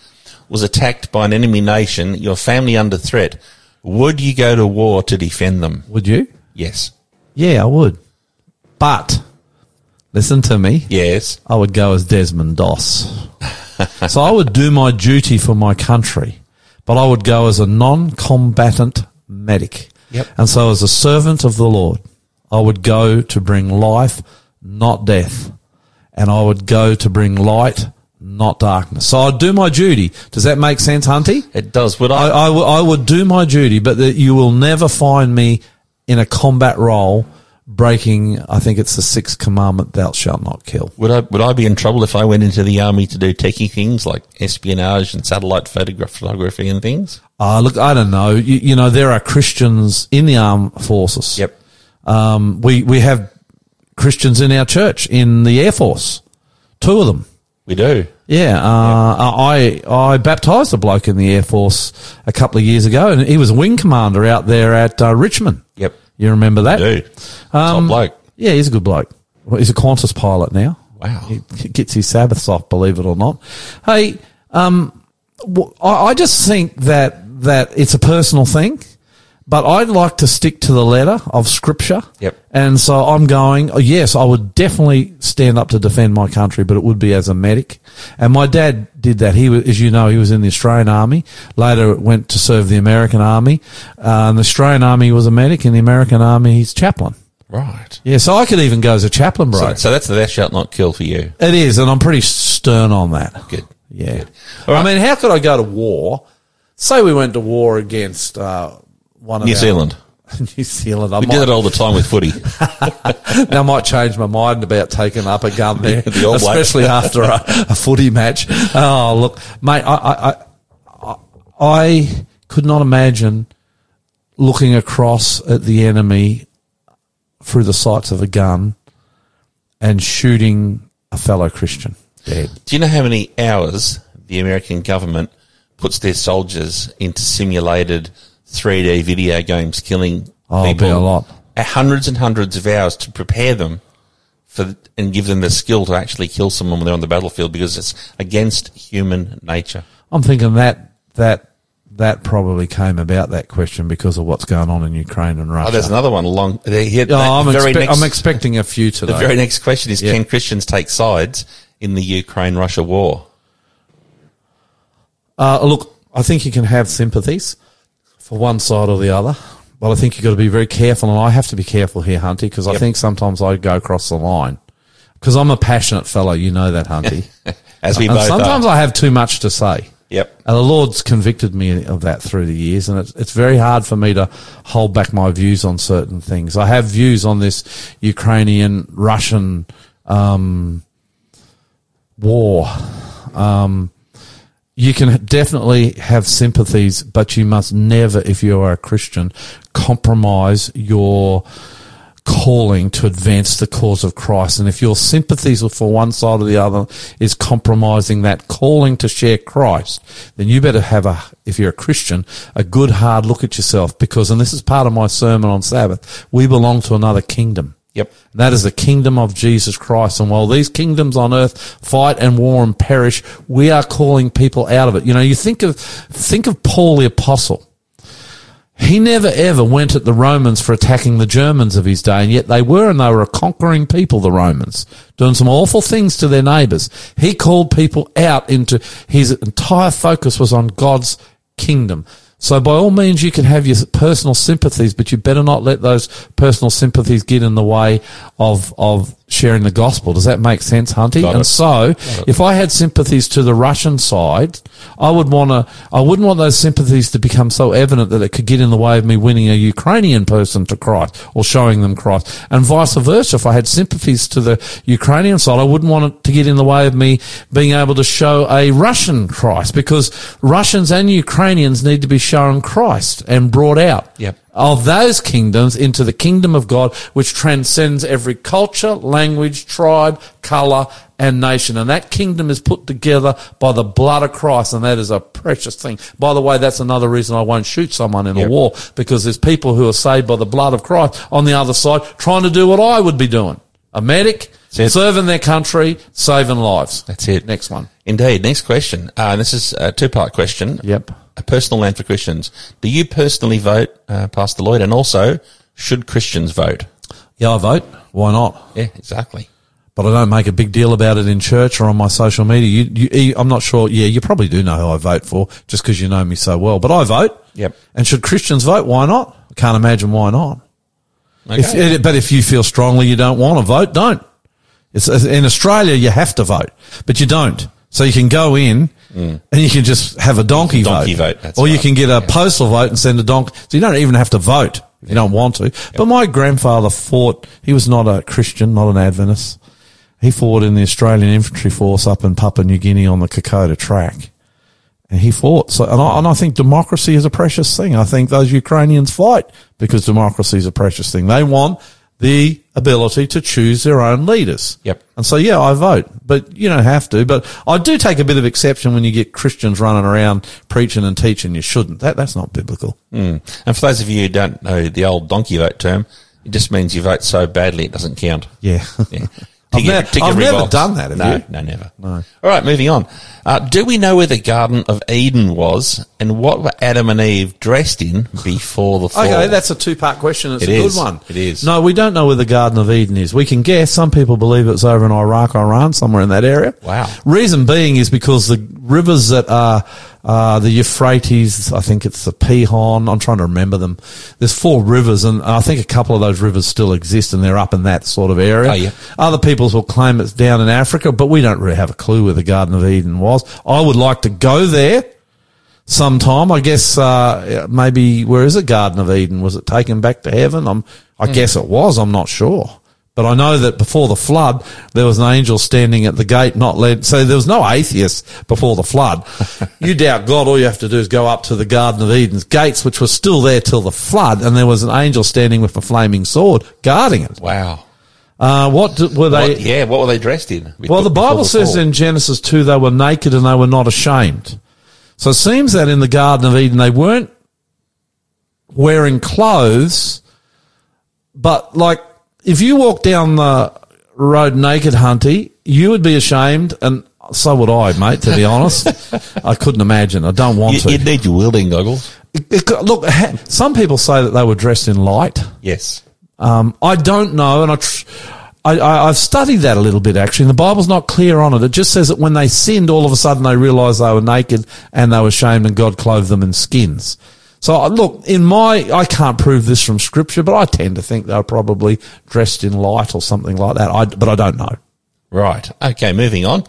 was attacked by an enemy nation, your family under threat, would you go to war to defend them? Would you? Yes. Yeah, I would. But listen to me. Yes. I would go as Desmond Doss. so I would do my duty for my country, but I would go as a non-combatant medic. Yep. And so as a servant of the Lord, I would go to bring life, not death. And I would go to bring light, not darkness. So I'd do my duty. Does that make sense, Hunty? It does. Would I, I? I, w- I would do my duty, but that you will never find me in a combat role breaking, I think it's the sixth commandment, thou shalt not kill. would I? Would I be in trouble if I went into the army to do techie things like espionage and satellite photograph, photography and things? Uh, look, I don't know. You, you know, there are Christians in the armed forces. Yep. Um, we, we have Christians in our church, in the Air Force. Two of them. We do. Yeah, uh, I I baptised a bloke in the Air Force a couple of years ago, and he was a wing commander out there at uh, Richmond. Yep. You remember that? Do. Um, Top bloke. Yeah, he's a good bloke. Well, he's a Qantas pilot now. Wow. He gets his Sabbaths off, believe it or not. Hey, um, I, I just think that that it's a personal thing. But I'd like to stick to the letter of Scripture. Yep. And so I'm going. oh, Yes, I would definitely stand up to defend my country, but it would be as a medic. And my dad did that. He was, as you know, he was in the Australian Army. Later, went to serve the American Army. Uh, and the Australian Army was a medic. In the American Army, he's chaplain. Right. Yeah, so I could even go as a chaplain, bro. So, so that's the thou shalt not kill for you. It is, and I'm pretty stern on that. Good. Yeah. Right. I mean, how could I go to war? Say we went to war against uh, one of New our- Zealand. <laughs> New Zealand. I We did it all the time with footy. <laughs> now I might change my mind about taking up a gun there, The All Blacks. especially after a, a footy match. Oh, look, mate, I, I, I, I could not imagine looking across at the enemy through the sights of a gun and shooting a fellow Christian dead. Do you know how many hours the American government puts their soldiers into simulated 3D video games killing Oh, people? be a lot. Hundreds and hundreds of hours to prepare them for and give them the skill to actually kill someone when they're on the battlefield because it's against human nature. I'm thinking that that that probably came about that question because of what's going on in Ukraine and Russia. Oh, there's another one along. There, here, Oh, that I'm, expe- next, I'm expecting a few <laughs> today. the very next question is: Yeah. Can Christians take sides in the Ukraine-Russia war? Uh, look, I think you can have sympathies for one side or the other, but I think you've got to be very careful, and I have to be careful here, Hunty, because I think sometimes I go across the line. Because I'm a passionate fellow, you know that, Hunty. <laughs> As we and both sometimes are. I have too much to say. Yep. And the Lord's convicted me of that through the years, and it's, it's very hard for me to hold back my views on certain things. I have views on this Ukrainian Russian um, war. Um, you can definitely have sympathies, but you must never, if you are a Christian, compromise your calling to advance the cause of Christ. And if your sympathies are for one side or the other is compromising that calling to share Christ, then you better have a, if you're a Christian, a good hard look at yourself because, and this is part of my sermon on Sabbath, we belong to another kingdom. Yep. That is the kingdom of Jesus Christ. And while these kingdoms on earth fight and war and perish, we are calling people out of it. You know, you think of, think of Paul the apostle. He never ever went at the Romans for attacking the Germans of his day, and yet they were, and they were a conquering people, the Romans, doing some awful things to their neighbors. He called people out into, his entire focus was on God's kingdom. So by all means, you can have your personal sympathies, but you better not let those personal sympathies get in the way of, of sharing the gospel. Does that make sense, Hunty? Got and it. so, if I had sympathies to the Russian side, I would want to, I wouldn't want those sympathies to become so evident that it could get in the way of me winning a Ukrainian person to Christ or showing them Christ. And vice versa. If I had sympathies to the Ukrainian side, I wouldn't want it to get in the way of me being able to show a Russian Christ because Russians and Ukrainians need to be shown Christ and brought out Yep. of those kingdoms into the kingdom of God, which transcends every culture, language, tribe, color, and nation. And that kingdom is put together by the blood of Christ, and that is a precious thing. By the way, that's another reason I won't shoot someone in a war, because there's people who are saved by the blood of Christ on the other side trying to do what I would be doing. A medic, That's serving their country, saving lives. That's it. Next one. Indeed. Next question. Uh, this is a two-part question. Yep. A personal land for Christians. Do you personally vote, uh, Pastor Lloyd? And also, should Christians vote? Yeah, I vote. Why not? Yeah, exactly. but I don't make a big deal about it in church or on my social media. You, you, I'm not sure. Yeah, you probably do know who I vote for just because you know me so well. But I vote. Yep. And should Christians vote? Why not? I can't imagine why not. Okay. If, eh, but if you feel strongly you don't want to vote, don't. It's, in Australia, you have to vote, but you don't. So you can go in mm. and you can just have a donkey, Donkey vote. vote, or you can get a postal vote and send a donkey. So you don't even have to vote if you don't want to. But my grandfather fought, he was not a Christian, not an Adventist. He fought in the Australian Infantry Force up in Papua New Guinea on the Kokoda track. And he fought. So, and I, and I think democracy is a precious thing. I think those Ukrainians fight because democracy is a precious thing. They want the ability to choose their own leaders. Yep. And so, yeah, I vote, but you don't have to. But I do take a bit of exception when you get Christians running around preaching and teaching. You shouldn't. That that's not biblical. Mm. And for those of you who don't know the old donkey vote term, it just means you vote so badly it doesn't count. Yeah. Yeah. <laughs> I've, get- ne- to get I've never done that. Have no, you? no, never. No. All right, moving on. Uh, do we know where the Garden of Eden was, and what were Adam and Eve dressed in before the fall? Okay, that's a two-part question. It's It a is. good one. It is. No, we don't know where the Garden of Eden is. We can guess. Some people believe it's over in Iraq, Iran, somewhere in that area. Wow. Reason being is because the rivers that are uh, the Euphrates, I think it's the Pihon. I'm trying to remember them. There's four rivers, and I think a couple of those rivers still exist, and they're up in that sort of area. Oh, yeah. Other people will claim it's down in Africa, but we don't really have a clue where the Garden of Eden was. I would like to go there sometime. I guess uh, maybe where is it? Garden of Eden? Was it taken back to heaven? I'm. I Hmm. guess it was. I'm not sure. But I know that before the flood, there was an angel standing at the gate, not led. So there was no atheists before the flood. <laughs> you doubt God, all you have to do is go up to the Garden of Eden's gates, which were still there till the flood, and there was an angel standing with a flaming sword guarding it. wow. Uh, what were they? What, yeah, what were they dressed in? Well, the Bible says in Genesis 2 they were naked and they were not ashamed. So it seems that in the Garden of Eden they weren't wearing clothes, but like if you walk down the road naked, Hunty, you would be ashamed and so would I, mate, to be honest. <laughs> I couldn't imagine. I don't want You, to. you'd need your wielding goggles. It- it- look, some people say that they were dressed in light. Yes. Um, I don't know, and I, tr- I, I, I've studied that a little bit actually. And the Bible's not clear on it. It just says that when they sinned, all of a sudden they realised they were naked and they were shamed, and God clothed them in skins. So uh, look, in my, I can't prove this from Scripture, but I tend to think they're probably dressed in light or something like that. I, but I don't know. Right. Okay, moving on.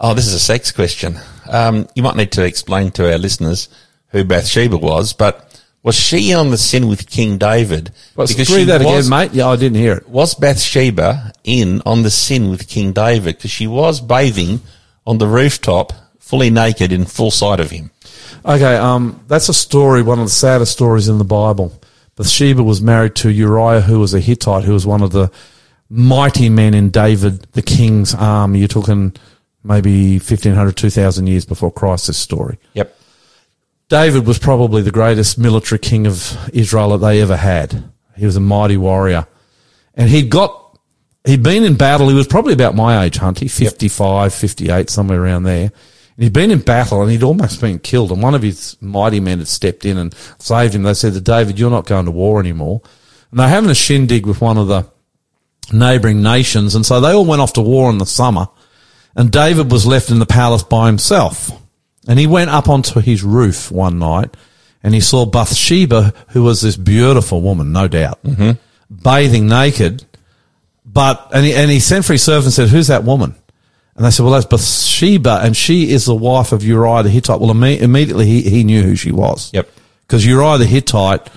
Oh, this is a sex question. Um, you might need to explain to our listeners who Bathsheba was, but was she on the sin with King David? Let's Because read that was- again, mate. Yeah, I didn't hear it. Was Bathsheba in on the sin with King David? Because she was bathing on the rooftop, fully naked in full sight of him. Okay, um, that's a story, one of the saddest stories in the Bible. Bathsheba was married to Uriah, who was a Hittite, who was one of the mighty men in David, the king's army. You're talking maybe 1500, 2000 years before Christ, this story. Yep. David was probably the greatest military king of Israel that they ever had. He was a mighty warrior. And he'd got, he'd been in battle. He was probably about my age, Hunty, 55, 58, somewhere around there. And he'd been in battle and he'd almost been killed. And one of his mighty men had stepped in and saved him. They said to David, you're not going to war anymore. And they're having a shindig with one of the neighboring nations. And so they all went off to war in the summer. And David was left in the palace by himself. And he went up onto his roof one night and he saw Bathsheba, who was this beautiful woman, no doubt, mm-hmm. bathing naked. But, and he, and he sent for his servant and said, who's that woman? And they said, well, that's Bathsheba and she is the wife of Uriah the Hittite. Well, imme- immediately he, he knew who she was. Yep. Because Uriah the Hittite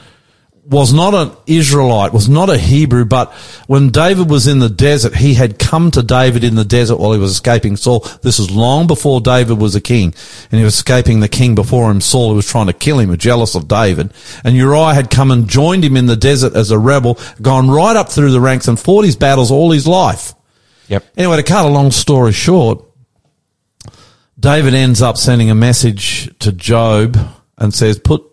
was not an Israelite, was not a Hebrew, but when David was in the desert, he had come to David in the desert while he was escaping Saul. This was long before David was a king, and he was escaping the king before him, Saul, who was trying to kill him, was jealous of David. And Uriah had come and joined him in the desert as a rebel, gone right up through the ranks and fought his battles all his life. Yep. Anyway, to cut a long story short, David ends up sending a message to Joab and says, "Put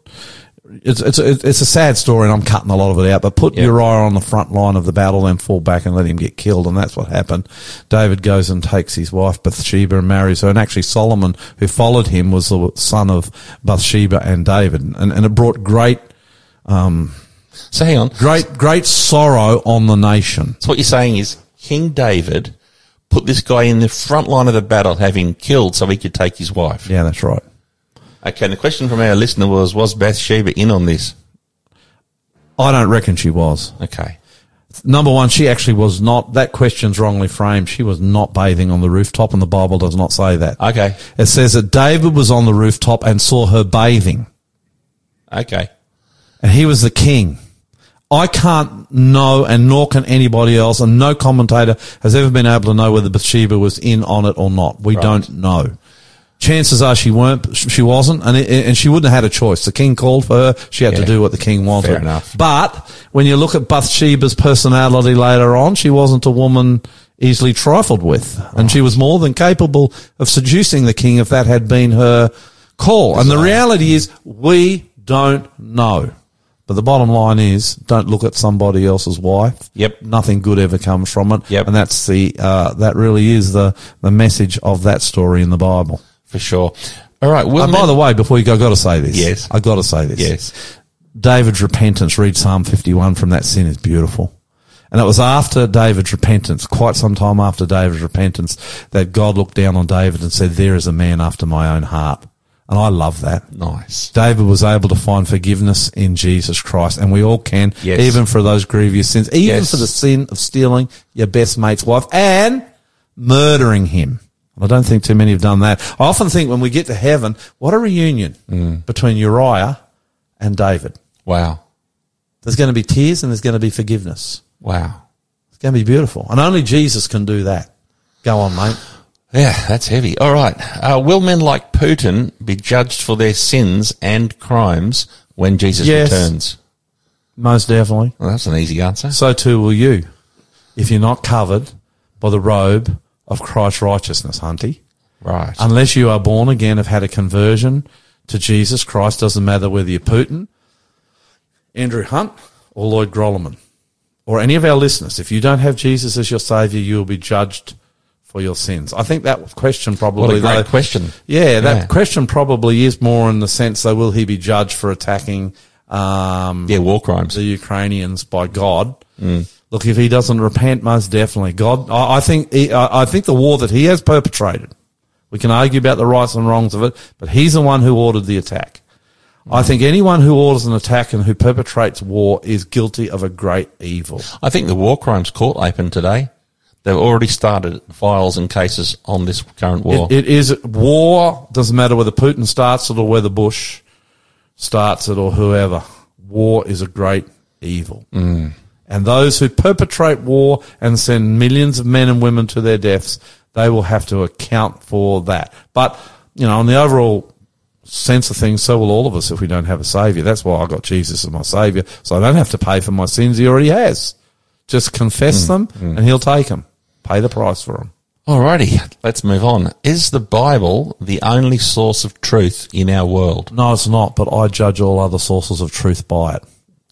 it's it's it's a sad story, and I'm cutting a lot of it out. But put Yeah. Uriah on the front line of the battle, then fall back and let him get killed, and that's what happened. David goes and takes his wife Bathsheba and marries her, and actually Solomon, who followed him, was the son of Bathsheba and David, and and it brought great um, So hang on. great great sorrow on the nation. So what you're saying is King David put this guy in the front line of the battle, having killed so he could take his wife. Yeah, that's right. Okay, and the question from our listener was, was Bathsheba in on this? I don't reckon she was. Okay. Number one, she actually was not. That question's wrongly framed. She was not bathing on the rooftop, and the Bible does not say that. Okay. It says that David was on the rooftop and saw her bathing, Okay. and he was the king. I can't know, and nor can anybody else, and no commentator has ever been able to know whether Bathsheba was in on it or not. We Right. don't know. Chances are she weren't. She wasn't, and it, and she wouldn't have had a choice. The king called for her. She had to do what the king wanted. Fair enough. But when you look at Bathsheba's personality later on, she wasn't a woman easily trifled with, and she was more than capable of seducing the king if that had been her call. And the reality is, we don't know. But the bottom line is, don't look at somebody else's wife. Yep. Nothing good ever comes from it. Yep. And that's the uh, that really is the the message of that story in the Bible. For sure. All right. Well, And by the way, before you go, I got to say this. Yes. I got to say this. yes. David's repentance, read Psalm 51 from that sin is beautiful. And it was after David's repentance, quite some time after David's repentance, that God looked down on David and said, there is a man after my own heart. And I love that. Nice. David was able to find forgiveness in Jesus Christ, and we all can, Yes. even for those grievous sins, even Yes. for the sin of stealing your best mate's wife and murdering him. I don't think too many have done that. I often think when we get to heaven, what a reunion Mm. between Uriah and David. Wow. There's going to be tears and there's going to be forgiveness. Wow. It's going to be beautiful. And only Jesus can do that. Go on, mate. Yeah, that's heavy. All right. Uh, will men like Putin be judged for their sins and crimes when Jesus Yes. returns? Most definitely. Well, that's an easy answer. So too will you if you're not covered by the robe of Christ's righteousness, Hunty. Right. Unless you are born again, have had a conversion to Jesus Christ, doesn't matter whether you're Putin, Andrew Hunt, or Lloyd Grolimund, or any of our listeners. If you don't have Jesus as your Saviour, you will be judged for your sins. I think that question probably. what a great though- question. Yeah, that Yeah. question probably is more in the sense, though, will he be judged for attacking um, Yeah, war crimes. the Ukrainians by God? Mm. Look, if he doesn't repent, most definitely, God. I, I think he, I, I think the war that he has perpetrated. We can argue about the rights and wrongs of it, but he's the one who ordered the attack. I think anyone who orders an attack and who perpetrates war is guilty of a great evil. I think the war crimes court opened today. They've already started files and cases on this current war. It, it is war. Doesn't matter whether Putin starts it or whether Bush starts it or whoever. War is a great evil. Mm. And those who perpetrate war and send millions of men and women to their deaths, they will have to account for that. But, you know, on the overall sense of things, so will all of us if we don't have a savior. That's why I got Jesus as my savior. So I don't have to pay for my sins. He already has. Just confess them and he'll take them. Pay the price for them. Alrighty, let's move on. Is the Bible the only source of truth in our world? No, it's not, but I judge all other sources of truth by it.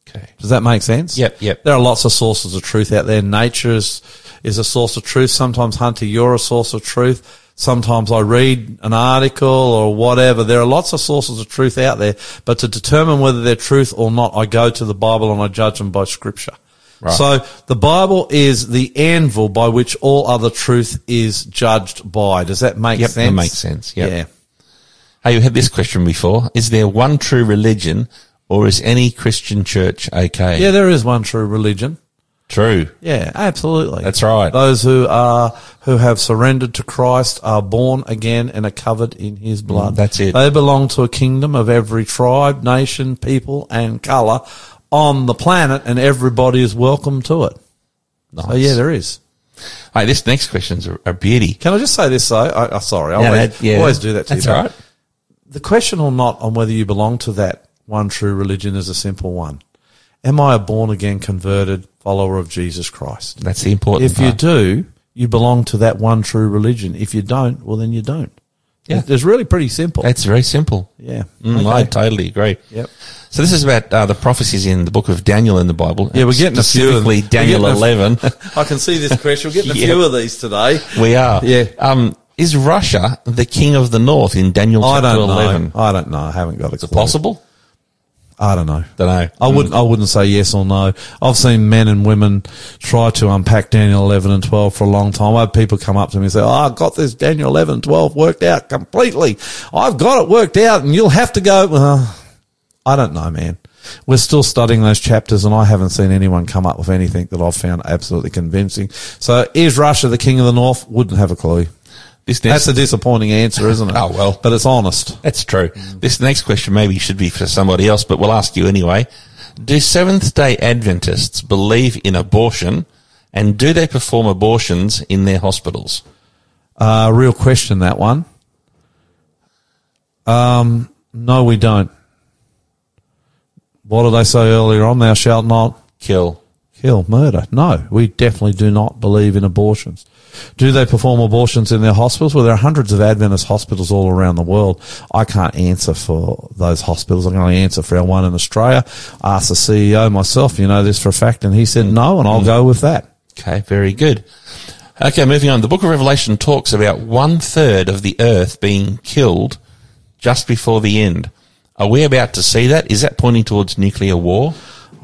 Okay. Does that make sense? Yep, yep. There are lots of sources of truth out there. Nature is, is a source of truth. Sometimes, Hunter, you're a source of truth. Sometimes I read an article or whatever. There are lots of sources of truth out there, but to determine whether they're truth or not, I go to the Bible and I judge them by scripture. Right. So the Bible is the anvil by which all other truth is judged by. Does that make Yep, that sense? makes sense, yep. Yeah. Hey, you had this question before. Is there one true religion or is any Christian church okay? Yeah, there is one true religion. True. Yeah, absolutely. That's right. Those who are who have surrendered to Christ are born again and are covered in His blood. Mm, that's it. They belong to a kingdom of every tribe, nation, people, and color on the planet, and everybody is welcome to it. Nice. So yeah, there is. Hey, this next question's a, a beauty. Can I just say this though? I, I sorry, I Yeah, always, that- yeah. always do that to That's you. but right. The question or not on whether you belong to that one true religion is a simple one. Am I a born again, converted follower of Jesus Christ? That's the important If you do, you belong to that one true religion. If you don't, well, then you don't. Yeah. It's really pretty simple. It's very simple. yeah. Mm, Okay. I totally agree. Yep. So this is about uh, the prophecies in the book of Daniel in the Bible. Yeah, we're getting a few. specifically Daniel a- eleven. <laughs> I can see this question. We're getting a <laughs> few of these today. we are. Yeah. Um, is Russia the king of the north in Daniel I chapter don't know. eleven? I don't know. I haven't got a Is it possible? I don't know. Don't know. I wouldn't. I wouldn't say yes or no. I've seen men and women try to unpack Daniel eleven and twelve for a long time. I have people come up to me and say, "Oh, I got this Daniel 11 and 12 worked out completely. I've got it worked out, and you'll have to go." Well, I don't know, man. We're still studying those chapters, and I haven't seen anyone come up with anything that I've found absolutely convincing. So, is Russia the king of the north? Wouldn't have a clue. This next, That's a disappointing answer, isn't it? <laughs> Oh, well. but it's honest. That's true. This next question maybe should be for somebody else, but we'll ask you anyway. Do Seventh day Adventists believe in abortion and do they perform abortions in their hospitals? Uh, real question, that one. Um, no, we don't. What did they say earlier on? Thou shalt not Kill. kill, murder. No, we definitely do not believe in abortions. Do they perform abortions in their hospitals? Well, there are hundreds of Adventist hospitals all around the world. I can't answer for those hospitals. I can only answer for our one in Australia. I asked the CEO myself, you know this for a fact, and he said no, and I'll mm-hmm. go with that. Okay, very good. Okay, moving on. The book of Revelation talks about one third of the earth being killed just before the end. Are we about to see that? Is that pointing towards nuclear war?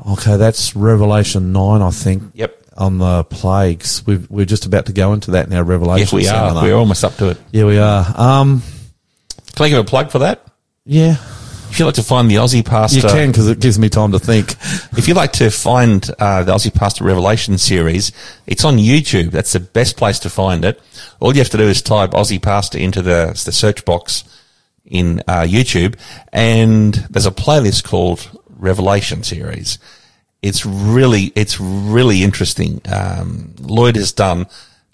Okay, that's Revelation 9, I think. Yep. On the plagues. We've, we're just about to go into that now, Revelation. Yes, we are. seminar. We're almost up to it. Yeah, we are. Um, Can I give a plug for that? yeah, If you'd like to find the Aussie Pastor, you can because it gives me time to think. <laughs> if you'd like to find uh, the Aussie Pastor Revelation series, it's on YouTube. That's the best place to find it. All you have to do is type Aussie Pastor into the, the search box in uh, YouTube, and there's a playlist called Revelation series. It's really, it's really interesting. Um, Lloyd has done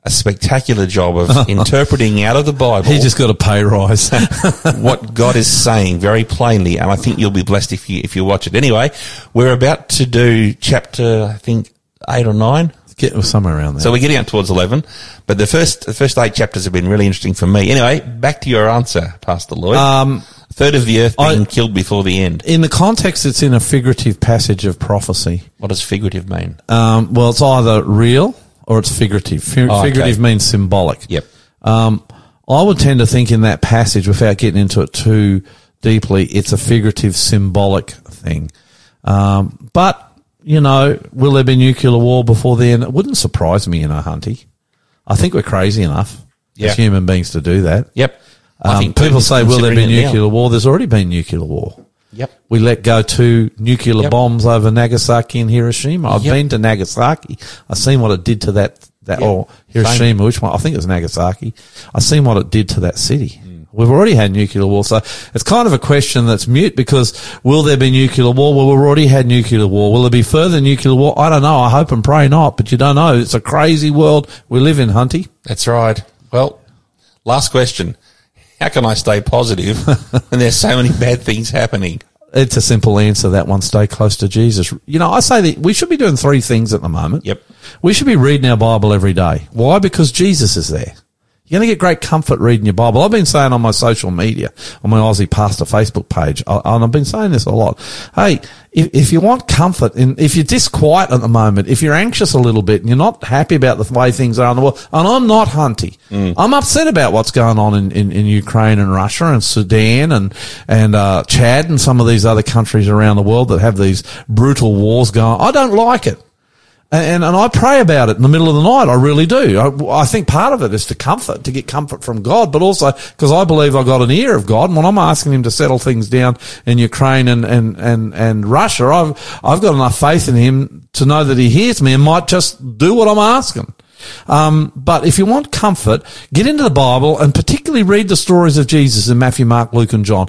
a spectacular job of <laughs> interpreting out of the Bible He just got a pay rise. <laughs> what God is saying very plainly, and I think you'll be blessed if you if you watch it. Anyway, we're about to do chapter, I think eight or nine. Get somewhere around there. So we're getting out towards eleven, but the first the first eight chapters have been really interesting for me. Anyway, back to your answer, Pastor Lloyd. um, third of the earth I- being killed before the end. in the context, it's in a figurative passage of prophecy. What does figurative mean? Um, well, it's either real or it's figurative. Fi- Oh, okay. Figurative means symbolic. Yep. Um, I would tend to think in that passage, without getting into it too deeply, it's a figurative, symbolic thing. Um, but you know, will there be nuclear war before then? It wouldn't surprise me, you know, Hunty. I think we're crazy enough Yeah. as human beings to do that. Yep. I Um, think people say, will there be it now. nuclear war? There's already been nuclear war. Yep. We let go two nuclear Yep. bombs over Nagasaki and Hiroshima. I've Yep. been to Nagasaki. I've seen what it did to that, that, Yep. or Hiroshima, which one? I think it was Nagasaki. I've seen what it did to that city. We've already had nuclear war. So it's kind of a question that's mute because will there be nuclear war? Well, we've already had nuclear war. Will there be further nuclear war? I don't know. I hope and pray not, but you don't know. It's a crazy world we live in, Hunty. That's right. Well, last question. How can I stay positive <laughs> when there's so many bad things happening? It's a simple answer. That one, stay close to Jesus. You know, I say that we should be doing three things at the moment. Yep. We should be reading our Bible every day. Why? Because Jesus is there. You're going to get great comfort reading your Bible. I've been saying on my social media, on my Aussie Pastor Facebook page, and I've been saying this a lot. Hey, if, if you want comfort, and if you're disquiet at the moment, if you're anxious a little bit and you're not happy about the way things are in the world, and I'm not hunty, I'm upset about what's going on in, in, in Ukraine and Russia and Sudan and, and, uh, Chad and some of these other countries around the world that have these brutal wars going. I don't like it. And, and I pray about it in the middle of the night. I really do. I, I think part of it is to comfort, to get comfort from God, but also because I believe I got an ear of God. And when I'm asking Him to settle things down in Ukraine and, and, and, and Russia, I've, I've got enough faith in Him to know that He hears me and might just do what I'm asking. Um, but if you want comfort, get into the Bible and particularly read the stories of Jesus in Matthew, Mark, Luke, and John.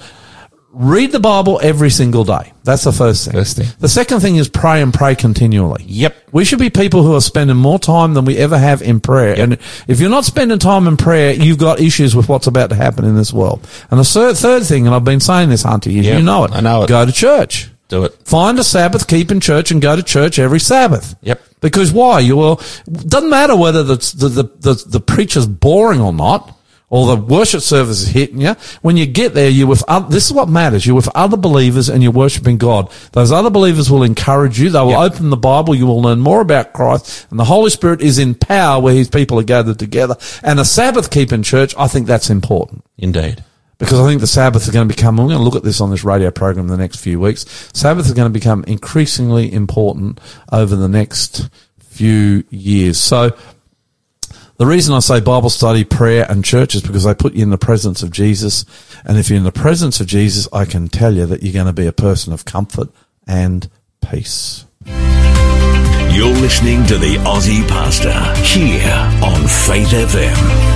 Read the Bible every single day. That's the first thing. First thing. The second thing is pray and pray continually. Yep. We should be people who are spending more time than we ever have in prayer. And if you're not spending time in prayer, you've got issues with what's about to happen in this world. And the third, third thing, and I've been saying this, Hunter, you, Yep, you know it. I know it. Go to church. Do it. Find a Sabbath, keep in church, and go to church every Sabbath. Yep. Because why? You will. Doesn't matter whether the the the, the, the preacher's boring or not, or the worship service is hitting you. When you get there, you with oth- this is what matters. You're with other believers and you're worshiping God. Those other believers will encourage you. They will Yep. open the Bible. You will learn more about Christ, and the Holy Spirit is in power where His people are gathered together. And a Sabbath keeping church, I think that's important Indeed. because I think the Sabbath is going to become, we're going to look at this on this radio program in the next few weeks. Sabbath is going to become increasingly important over the next few years. So the reason I say Bible study, prayer and church is because I put you in the presence of Jesus. And if you're in the presence of Jesus, I can tell you that you're going to be a person of comfort and peace. You're listening to the Aussie Pastor here on Faith FM.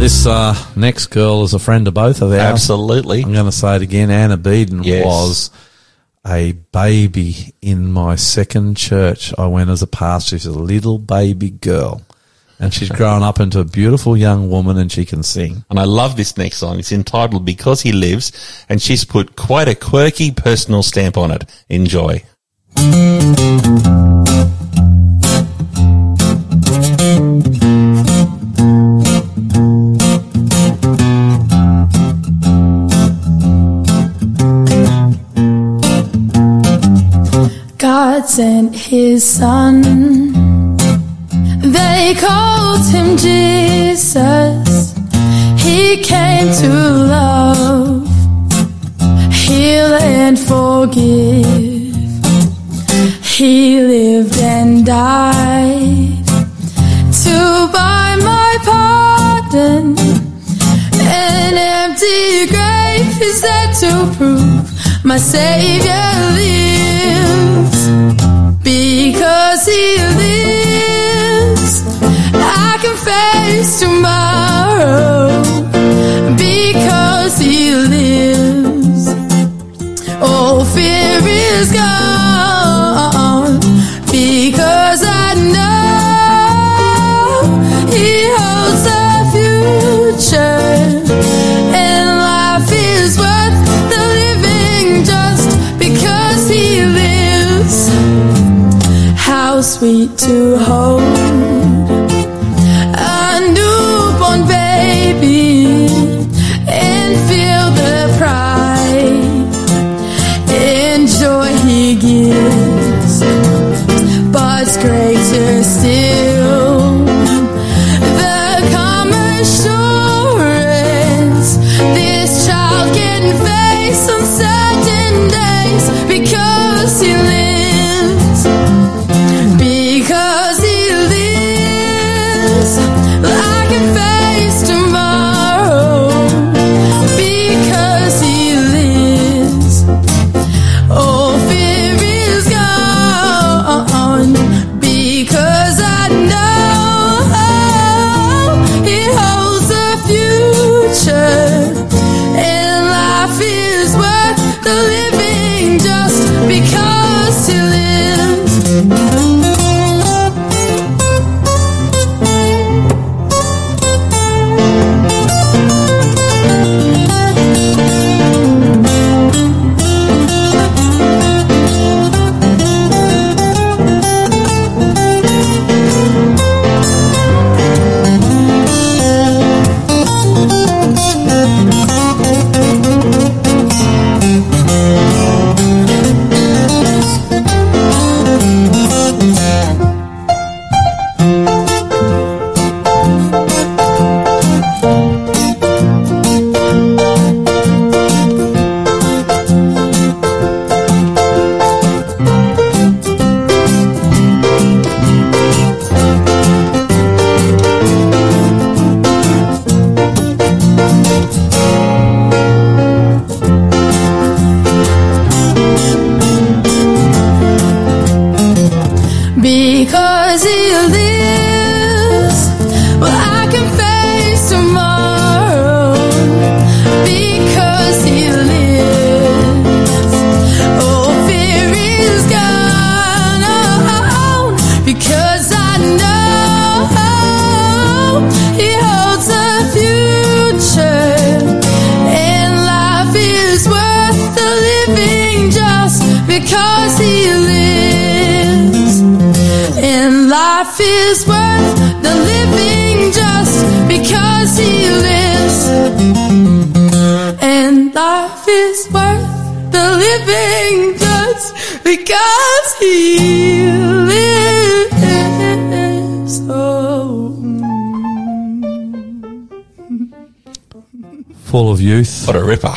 This uh, next girl is a friend of both of ours. Absolutely. I'm going to say it again. Anna Beeden Yes. was a baby in my second church. I went as a pastor. She's a little baby girl. And she's <laughs> grown up into a beautiful young woman and she can sing. And I love this next song. It's entitled Because He Lives, and she's put quite a quirky personal stamp on it. Enjoy. God sent his son. They called him Jesus. He came to love, heal, and forgive. He lived and died to buy my pardon. An empty grave is there to prove my Savior lives. Because He lives, I can face tomorrow. Because He lives, all fear is gone. How sweet to hold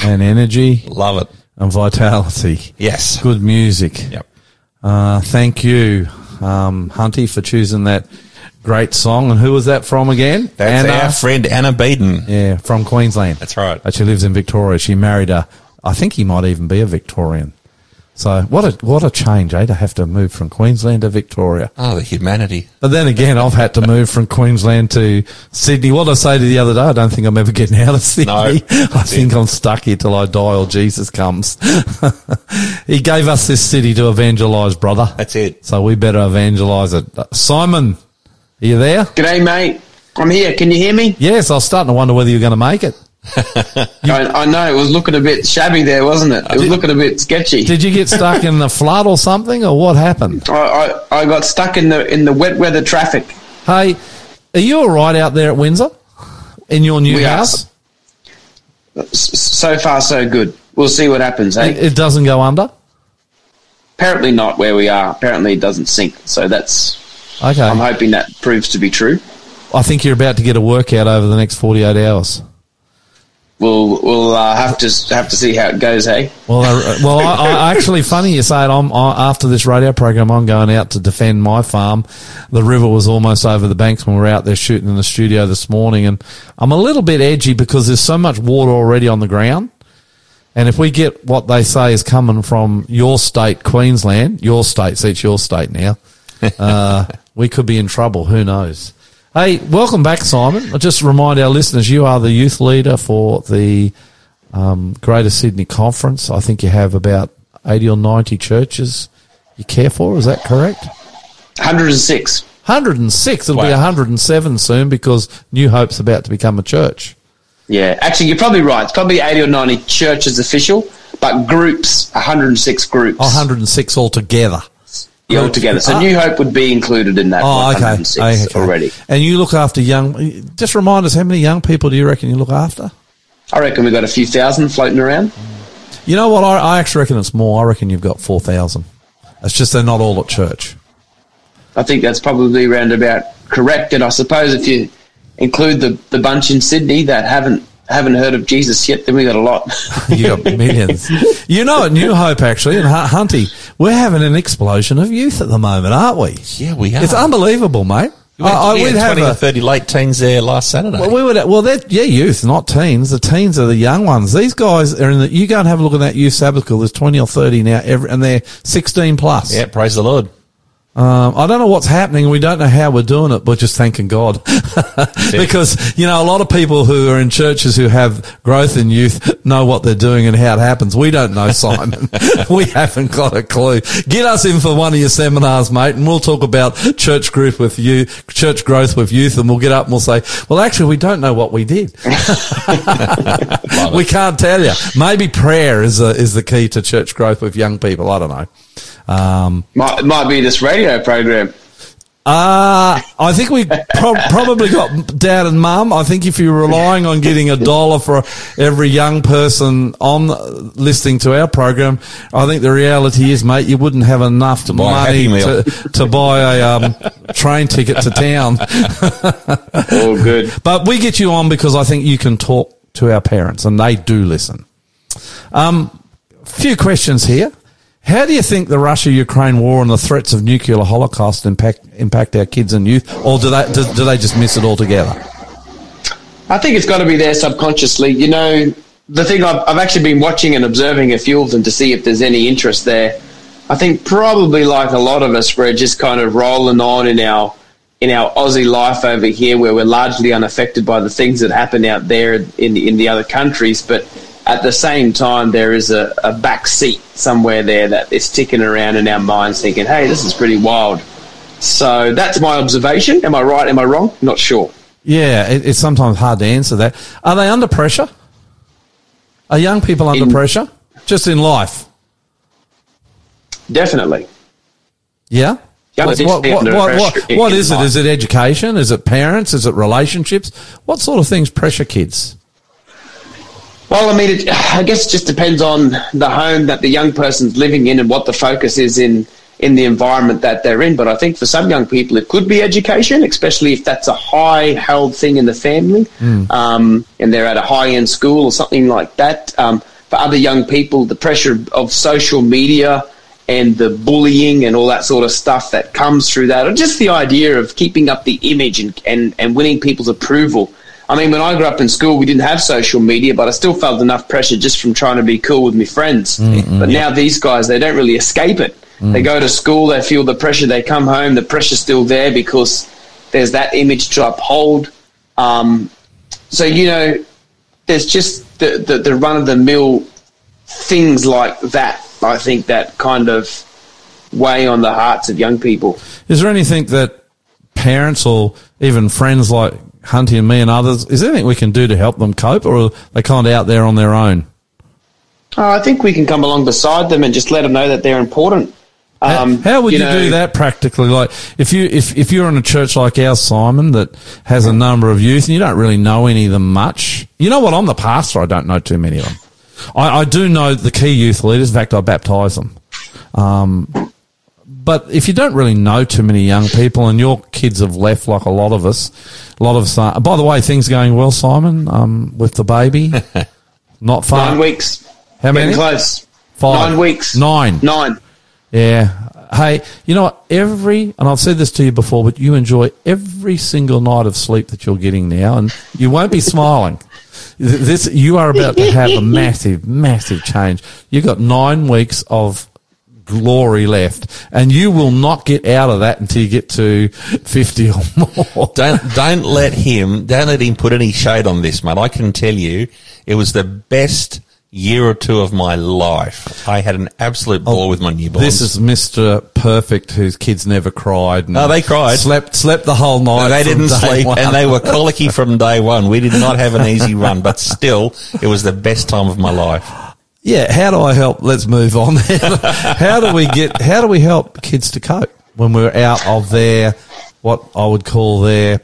and energy Love it. and vitality. Yes. Good music. Yep. Uh, thank you, um, Hunty, for choosing that great song. And who was that from again? That's Anna. our friend Anna Beeden. Yeah, from Queensland. That's right. Uh, She lives in Victoria. She married a, I think he might even be a Victorian. So what a what a change, eh? To have to move from Queensland to Victoria. Oh, the humanity. But then again, I've had to move from Queensland to Sydney. What did I say to you the other day? I don't think I'm ever getting out of Sydney. No, <laughs> I think it. I'm stuck here till I die or Jesus comes. <laughs> he gave us this city to evangelise, brother. That's it. So we better evangelise it. Uh, Simon, are you there? G'day, mate. I'm here. Can you hear me? Yes, I was starting to wonder whether you're going to make it. I, I know it was looking a bit shabby there, wasn't it? It was looking a bit sketchy. Did you get stuck in the <laughs> flood or something, or what happened? I, I, I got stuck in the in the wet weather traffic. Hey, are you all right out there at Windsor in your new We house? S- So far, so good. We'll see what happens. Eh? Hey, It, it doesn't go under. apparently not where we are. Apparently it doesn't sink. So that's. Okay, I'm hoping that proves to be true. I think you're about to get a workout over the next 48 hours. We'll we'll uh, have to have to see how it goes. Hey, Well, I, well, I, I actually funny you say it. I'm I, after this radio program. I'm going out to defend my farm. The river was almost over the banks when we were out there shooting in the studio this morning, and I'm a little bit edgy because there's so much water already on the ground. And if we get what they say is coming from your state, Queensland, your state, see it's your state now, <laughs> uh, we could be in trouble. Who knows? Hey, welcome back, Simon. I'll just remind our listeners you are the youth leader for the um, Greater Sydney Conference. I think you have about 80 or 90 churches you care for. Is that correct? 106. 106. It'll be 107 soon because New Hope's about to become a church. Yeah, actually, you're probably right. It's probably 80 or 90 churches official, but groups, 106 groups Oh, 106 altogether. Altogether. So Ah. New Hope would be included in that Oh, okay. Okay. already. And you look after young. Just remind us, how many young people do you reckon you look after? I reckon we've got a few thousand floating around. You know what? I, I actually reckon it's more. I reckon you've got 4,000. It's just they're not all at church. I think that's probably round about correct. And I suppose if you include the, the bunch in Sydney that haven't haven't heard of Jesus yet, then we got a lot. <laughs> You got millions. you know, at New Hope, actually, and Hu- Hunty, we're having an explosion of youth at the moment, aren't we? Yeah, we are. It's unbelievable, mate. We had, I- I- we had we'd have 20 or a- 30 late teens there last Saturday. Well, we would. Well, they're yeah, youth, not teens. The teens are the young ones. These guys are in the. You go and have a look at that youth sabbatical. There's twenty or thirty now, every, and they're sixteen plus. yeah, praise the Lord. Um, I don't know what's happening. We don't know how we're doing it, but just thanking God. <laughs> because, you know, a lot of people who are in churches who have growth in youth know what they're doing and how it happens. We don't know, <laughs> Simon. <laughs> we haven't got a clue. Get us in for one of your seminars, mate, and we'll talk about church group with you, church growth with youth, and we'll get up and we'll say, well, actually, we don't know what we did. we can't tell you. Maybe prayer is, a, is the key to church growth with young people. I don't know. Um, might, might be this radio program. uh, I think we pro- probably got dad and mum. I think if you're relying on getting a dollar for every young person on listening to our program, I think the reality is, mate, you wouldn't have enough buy money to, to buy a um, train ticket to town. All good. <laughs> But we get you on because I think you can talk to our parents and they do listen. Um, few questions here. How do you think the Russia-Ukraine war and the threats of nuclear holocaust impact impact our kids and youth, or do they do, do they just miss it altogether? I think it's got to be there subconsciously. You know, the thing I've, I've actually been watching and observing a few of them to see if there's any interest there. I think probably like a lot of us, we're just kind of rolling on in our in our Aussie life over here, where we're largely unaffected by the things that happen out there in in the other countries. But at the same time, there is a, a back seat somewhere there that is ticking around in our minds, thinking, "Hey, this is pretty wild." So that's my observation. Am I right? Am I wrong? Not sure. Yeah, it, it's sometimes hard to answer that. Are they under pressure? Are young people under In- pressure? Just in life? Definitely. Yeah. Yeah, What, what, what, what, what, pressure what in it? life. Is it education? Is it parents? Is it relationships? What sort of things pressure kids? Well, I mean, it, <sighs> I guess it just depends on the home that the young person's living in and what the focus is in in the environment that they're in. But I think for some young people, it could be education, especially if that's a high held thing in the family, um, and they're at a high end school or something like that. Um, for other young people, the pressure of social media and the bullying and all that sort of stuff that comes through that, or just the idea of keeping up the image and, and, and winning people's approval. I mean, when I grew up in school, we didn't have social media, but I still felt enough pressure just from trying to be cool with my friends. Mm, mm. But now these guys, they don't really escape it. Mm. They go to school, they feel the pressure, they come home, the pressure's still there because there's that image to uphold. Um, so, you know, there's just the, the, the run of the mill things like that, I think, that kind of weigh on the hearts of young people. Is there anything that parents or even friends like Hunty and me and others, is there anything we can do to help them cope, or are they kind of out there on their own? Oh, I think we can come along beside them and just let them know that they're important. How- Um, How would you, know, do that practically? Like if you if if you're in a church like ours, Simon, that has a number of youth, and you don't really know any of them much. You know what? I'm the pastor. I don't know too many of them. I, I do know the key youth leaders. In fact, I baptise them. Um, but if you don't really know too many young people, and your kids have left, like a lot of us, a lot of us. Are, by the way, things going well, Simon, um, with the baby. <laughs> Not far. Nine weeks. How many? Getting close. Five. Nine weeks. Nine. Nine. Yeah. Hey, you know what? Every, and I've said this to you before, but you enjoy every single night of sleep that you're getting now, and you won't be smiling. This, you are about to have a massive, massive change. You've got nine weeks of glory left, and you will not get out of that until you get to 50 or more. <laughs> Don't don't let him don't let him put any shade on this, mate. I can tell you, it was the best year or two of my life. I had an absolute ball oh, with my newborns. Oh, This is Mr. Perfect, whose kids never cried. And No, they cried. Slept, slept the whole night. No, they didn't sleep, one. and they were <laughs> colicky from day one. We did not have an easy run, but still, it was the best time of my life. Yeah, how do I help? Let's move on. <laughs> how do we get? How do we help kids to cope when we're out of their what I would call their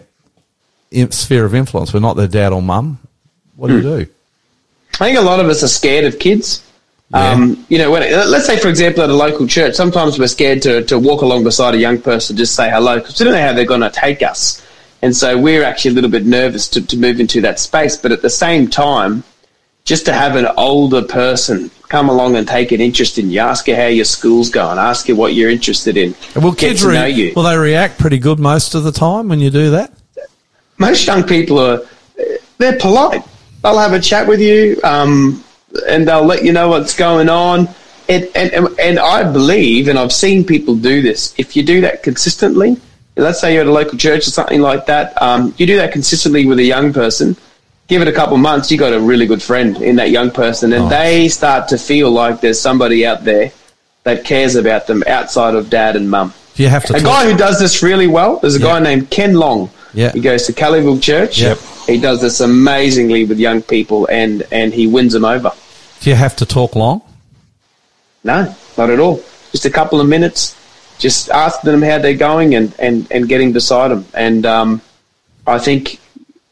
sphere of influence? We're not their dad or mum. What do you do? I think a lot of us are scared of kids. Um, you know, when, let's say, for example, at a local church, sometimes we're scared to, to walk along beside a young person, just say hello, because we don't know how they're going to take us. And so we're actually a little bit nervous to, to move into that space. But at the same time, just to have an older person come along and take an interest in you, ask you how your school's going, ask you what you're interested in, Well, kids to re- know you. will they react pretty good most of the time when you do that? most young people are they're polite. They'll have a chat with you, um, and they'll let you know what's going on. And, and and I believe, and I've seen people do this. If you do that consistently, let's say you're at a local church or something like that, um, you do that consistently with a young person. Give it a couple of months, you got a really good friend in that young person, and they start to feel like there's somebody out there that cares about them outside of dad and mum. Do you have to A talk- guy who does this really well, there's a guy named Ken Long. Yeah. He goes to Kellyville Church. Yep. He does this amazingly with young people and, and he wins them over. Do you have to talk long? No, not at all. Just a couple of minutes, just asking them how they're going and, and, and getting beside them. And um, I think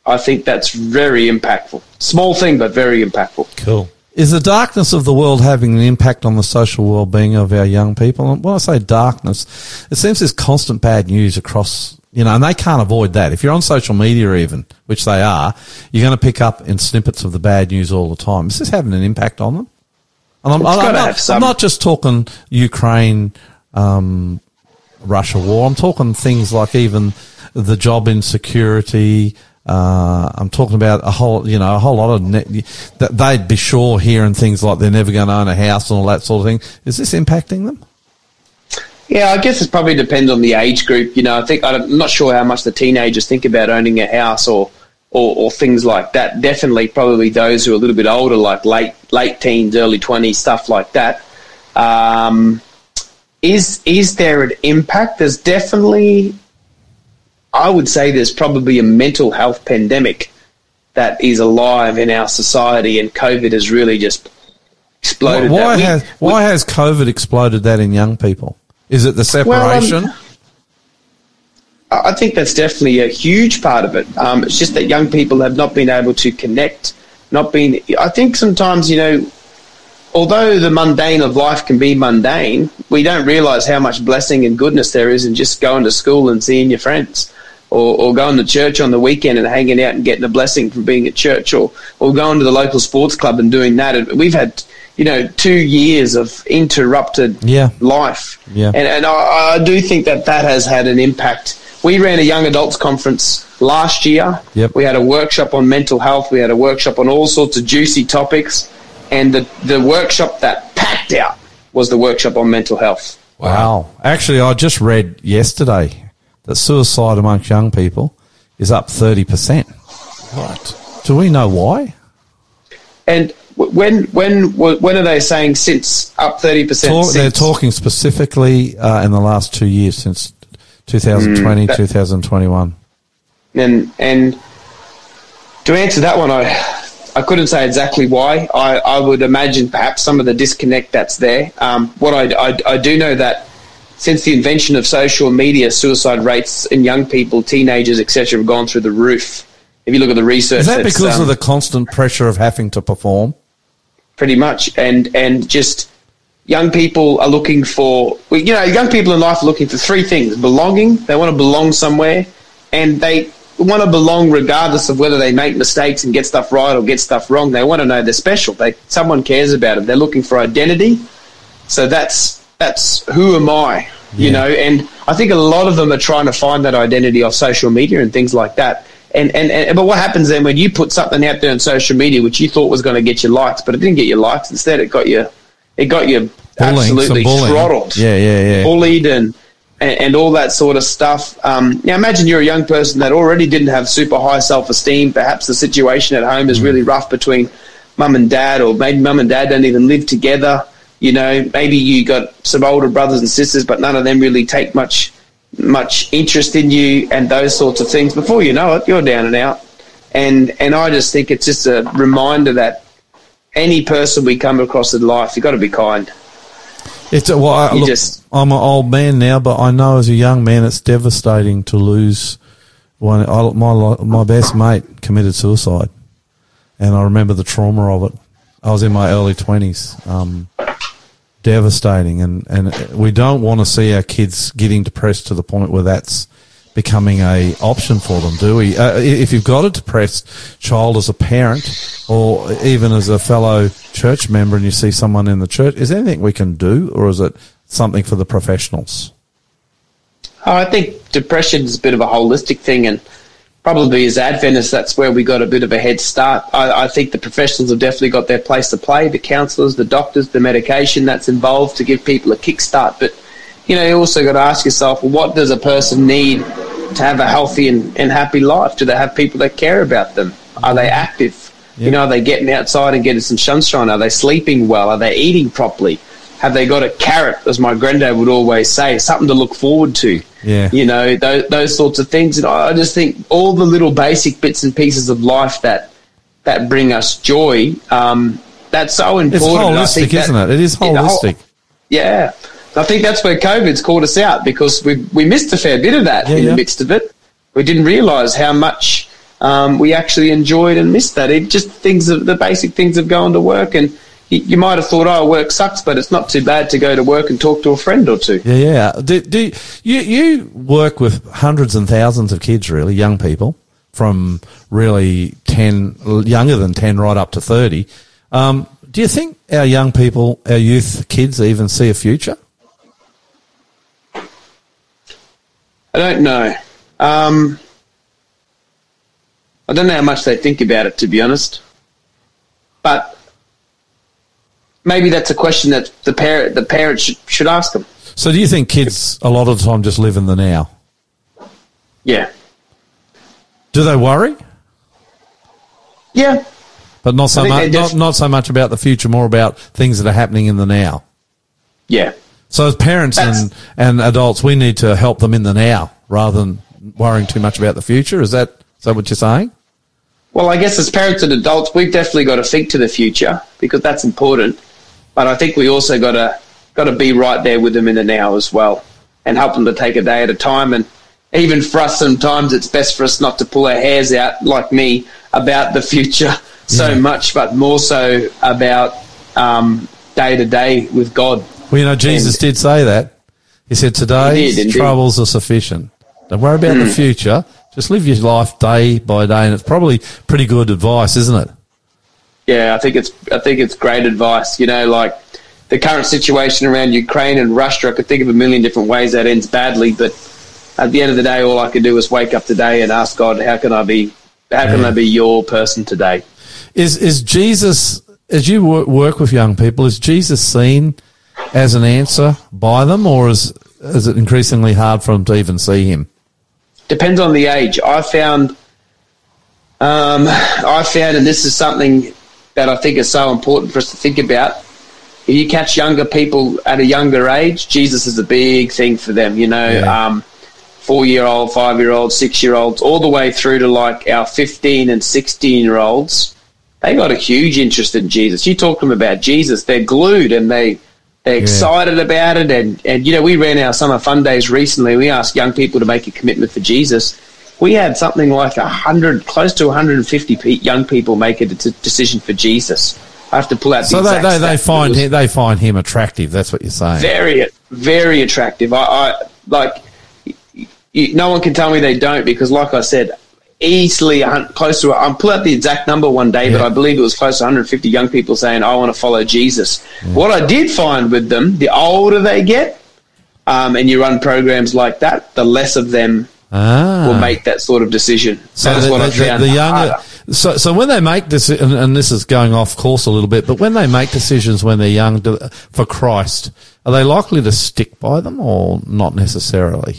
I think that's very impactful. Small thing, but very impactful. Cool. Is the darkness of the world having an impact on the social well-being of our young people? And when I say darkness, it seems there's constant bad news across, you know, and they can't avoid that. If you're on social media even, which they are, you're going to pick up in snippets of the bad news all the time. Is this having an impact on them? And I'm, I'm gotta not. I'm not just talking Ukraine, um, Russia war. I'm talking things like even the job insecurity. Uh, I'm talking about a whole, you know, a whole lot of ne- that they'd be sure hearing things like they're never going to own a house and all that sort of thing. Is this impacting them? Yeah, I guess it probably depends on the age group. You know, I think I'm not sure how much the teenagers think about owning a house or, or, or things like that. Definitely, probably those who are a little bit older, like late late teens, early twenties, stuff like that. Um, is is there an impact? There's definitely, I would say, there's probably a mental health pandemic that is alive in our society, and COVID has really just exploded. Why, that. why We- has why has COVID exploded that in young people? Is it the Well, um, separation? I I think that's definitely a huge part of it. Um, it's just that young people have not been able to connect, not been. I think sometimes you know, although the mundane of life can be mundane, we don't realise how much blessing and goodness there is in just going to school and seeing your friends. Or, or going to church on the weekend and hanging out and getting a blessing from being at church, or, or going to the local sports club and doing that. And we've had, you know, two years of interrupted Yeah. life. Yeah. And, and I, I do think that that has had an impact. We ran a young adults conference last year. Yep. We had a workshop on mental health. We had a workshop on all sorts of juicy topics. And the, the workshop that packed out was the workshop on mental health. Wow. Actually, I just read yesterday that suicide amongst young people is up 30%. What? Uh, Do we know why? And when when when are they saying since up thirty percent? Talk, they're talking specifically uh, in the last two years since 2020, Mm, that- 2021. and and To answer that one, I I couldn't say exactly why. I, I would imagine perhaps some of the disconnect that's there. Um, what I, I, I do know that since the invention of social media, suicide rates in young people, teenagers, etc., have gone through the roof. If you look at the research, Is that because um, of the constant pressure of having to perform? pretty much, and and just young people are looking for, well, you know, young people in life are looking for three things: belonging. They want to belong somewhere, and they want to belong regardless of whether they make mistakes and get stuff right or get stuff wrong. They want to know they're special. They someone cares about them. They're looking for identity. So that's that's who am I, you know? And I think a lot of them are trying to find that identity off social media and things like that. And, and, and but what happens then when you put something out there on social media which you thought was going to get you likes, but it didn't get you likes. Instead, it got you, it got you Bullying, absolutely throttled Yeah, yeah, yeah. bullied and, and and all that sort of stuff. Um, now, imagine you're a young person that already didn't have super high self esteem. Perhaps the situation at home is Mm. really rough between mum and dad, or maybe mum and dad don't even live together. You know, maybe you got some older brothers and sisters, but none of them really take much much interest in you and those sorts of things. Before you know it, you're down and out. And and I just think it's just a reminder that any person we come across in life, you've got to be kind. It's well, I, look, just, I'm an old man now, but I know as a young man, it's devastating to lose one. I, my my best mate committed suicide, and I remember the trauma of it. I was in my early twenties. Um, devastating, and and we don't want to see our kids getting depressed to the point where that's becoming a option for them, do we? Uh, if you've got a depressed child as a parent, or even as a fellow church member, and you see someone in the church, is there anything we can do, or is it something for the professionals? Oh, I think depression is a bit of a holistic thing, and probably as Adventists, that's where we got a bit of a head start. I, I think the professionals have definitely got their place to play the counsellors, the doctors, the medication that's involved to give people a kickstart. But, you know, you also got to ask yourself, well, what does a person need to have a healthy and, and happy life? Do they have people that care about them? Are they active? You know, are they getting outside and getting some sunshine? Are they sleeping well? Are they eating properly? Have they got a carrot, as my granddad would always say, something to look forward to? Yeah. You know, those, those sorts of things. And I just think all the little basic bits and pieces of life that that bring us joy, um, that's so important. It's holistic, that- isn't it? It is Yeah, the whole- holistic. yeah. I think that's where COVID's caught us out because we, we missed a fair bit of that Yeah, in yeah. the midst of it. We didn't realise how much um, we actually enjoyed and missed that. It just things, the basic things of going to work. And you, might have thought, oh, work sucks, but it's not too bad to go to work and talk to a friend or two. Yeah, yeah. Do, do you you work with hundreds and thousands of kids, really young people, from really ten younger than ten right up to thirty. Um, do you think our young people, our youth kids, even see a future? I don't know. Um, I don't know how much they think about it, to be honest. But maybe that's a question that the parent the parents should, should ask them. So, do you think kids a lot of the time just live in the now? Yeah, Do they worry? yeah, But not so much. they Not, not so much about the future, more about things that are happening in the now. yeah. So, as parents That's- and, and adults, we need to help them in the now rather than worrying too much about the future. Is that is that what you're saying? Well, I guess as parents and adults, we've definitely got to think to the future because that's important. But I think we also got to got to be right there with them in the now as well, and help them to take a day at a time. And even for us, sometimes it's best for us not to pull our hairs out like me about the future <laughs> so Yeah. much, but more so about um, day to day with God. Well, you know, Jesus And- did say that. He said, "Today's He did, troubles are sufficient. Don't worry about the future. Just live your life day by day." And it's probably pretty good advice, isn't it? Yeah, I think it's I think it's great advice. You know, like the current situation around Ukraine and Russia, I could think of a million different ways that ends badly, but at the end of the day, all I can do is wake up today and ask God, how can I be, how can. I be your person today? Is is Jesus as you work with young people? Is Jesus seen as an answer by them, or is is it increasingly hard for them to even see him? Depends on the age. I found, um, I found, and this is something that I think is so important for us to think about. If you catch younger people at a younger age, Jesus is a big thing for them. You know, Yeah. um, four year old, five year old, six year olds, all the way through to like our 15 and 16 year olds, they got a huge interest in Jesus. You talk to them about Jesus, they're glued and they, they're excited about it. And, and, you know, we ran our summer fun days recently. We asked young people to make a commitment for Jesus. We had something like a hundred, close to 150 pe- young people make a de- decision for Jesus. I have to pull out the So they, exact they, they find him, they find him attractive. That's what you're saying. very, very attractive. I, I like. You, no one can tell me they don't because, like I said, easily close to. I'll pull out the exact number one day, but I believe it was close to 150 young people saying, "I want to follow Jesus." What I did find with them, the older they get, um, and you run programs like that, the less of them ah. will make that sort of decision. is the, what the- the- younger, so, so when they make this, and, and this is going off course a little bit, but when they make decisions when they're young do- for Christ, are they likely to stick by them or not necessarily?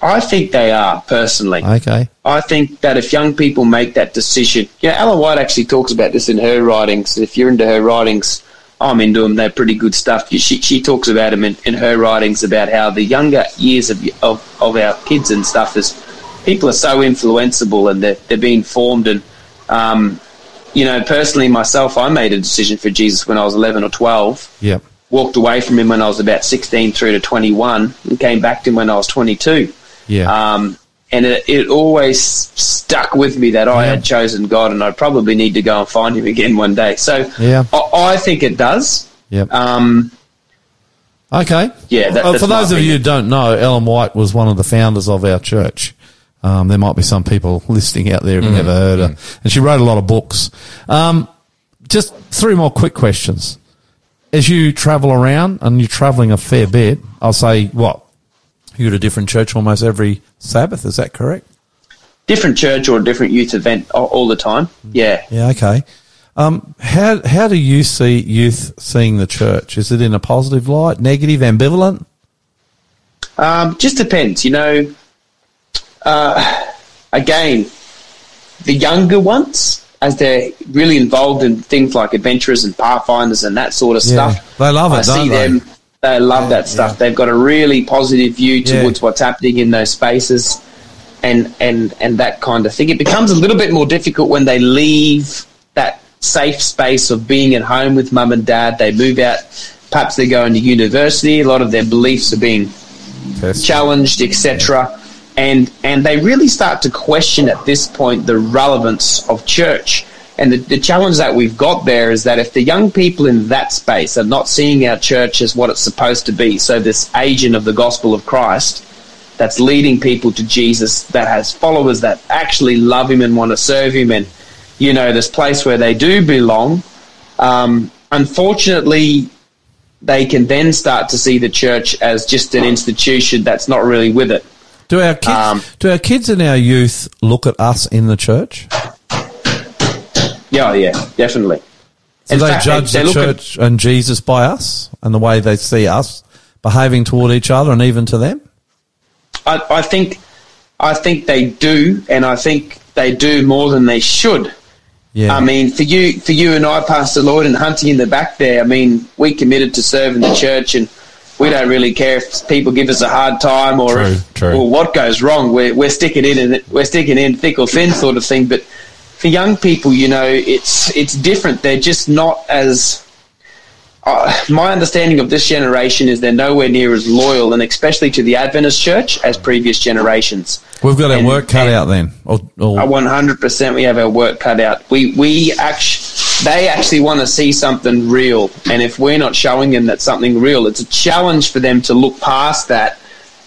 I think they are personally. Okay. I think that if young people make that decision, you know, Ellen White actually talks about this in her writings. If you're into her writings, I'm into them. They're pretty good stuff. She, she talks about them in, in her writings about how the younger years of, of, of our kids and stuff is people are so influenceable and they're, they're being formed. And, um, you know, personally, myself, I made a decision for Jesus when I was 11 or 12 Yep. walked away from him when I was about 16 through to 21 and came back to him when I was 22. Yeah. Um, and it, it always stuck with me that I Yeah. had chosen God and I probably need to go and find him again one day. So Yeah. I, I think it does. yep. Um, Okay. Yeah, that- Uh, for those of you who don't know, Ellen White was one of the founders of our church. Um, there might be some people listening out there who've Mm. never heard her. And she wrote a lot of books. Um, just three more quick questions. As you travel around, and you're traveling a fair bit, I'll say, what? You go to a different church almost every Sabbath, is that correct? different church or a different youth event all, the time. Yeah. Yeah, okay. Um, how, how do you see youth seeing the church? Is it in a positive light, negative, ambivalent? Um, just depends, you know. Uh, again, the younger ones, as they're really involved in things like adventurers and pathfinders and that sort of Yeah, stuff, they love it, I don't see they? them. They love Yeah, that stuff. yeah. They've got a really positive view towards what's happening in those spaces, and and and that kind of thing. It becomes a little bit more difficult when they leave that safe space of being at home with mum and dad. They move out. Perhaps they're going to university. A lot of their beliefs are being challenged, etc. And and they really start to question at this point the relevance of church. And the, the challenge that we've got there is that if the young people in that space are not seeing our church as what it's supposed to be, so this agent of the gospel of Christ that's leading people to Jesus, that has followers that actually love him and want to serve him, and you know this place where they do belong. Um, unfortunately, they can then start to see the church as just an institution that's not really with it. Do our kids, Um, do our kids and our youth look at us in the church? Yeah, yeah, definitely. In they fact, judge they the at- church and Jesus by us and the way they see us behaving toward each other and even to them? I, I think, I think they do, and I think they do more than they should. Yeah. I mean, for you, for you and I, Pastor Lloyd and Hunty in the back there. I mean, we committed to serving the church, and we don't really care if people give us a hard time or True, if, true. or what goes wrong. We're we're sticking in and we're sticking in thick or thin, sort of thing. But for young people, you know, it's it's different. They're just not as. Uh, my understanding of this generation is they're nowhere near as loyal, and especially to the Adventist church as previous generations. We've got our and- work cut out then. One hundred percent, we have our work cut out. We we actually, they actually want to see something real, and if we're not showing them that something real, it's a challenge for them to look past that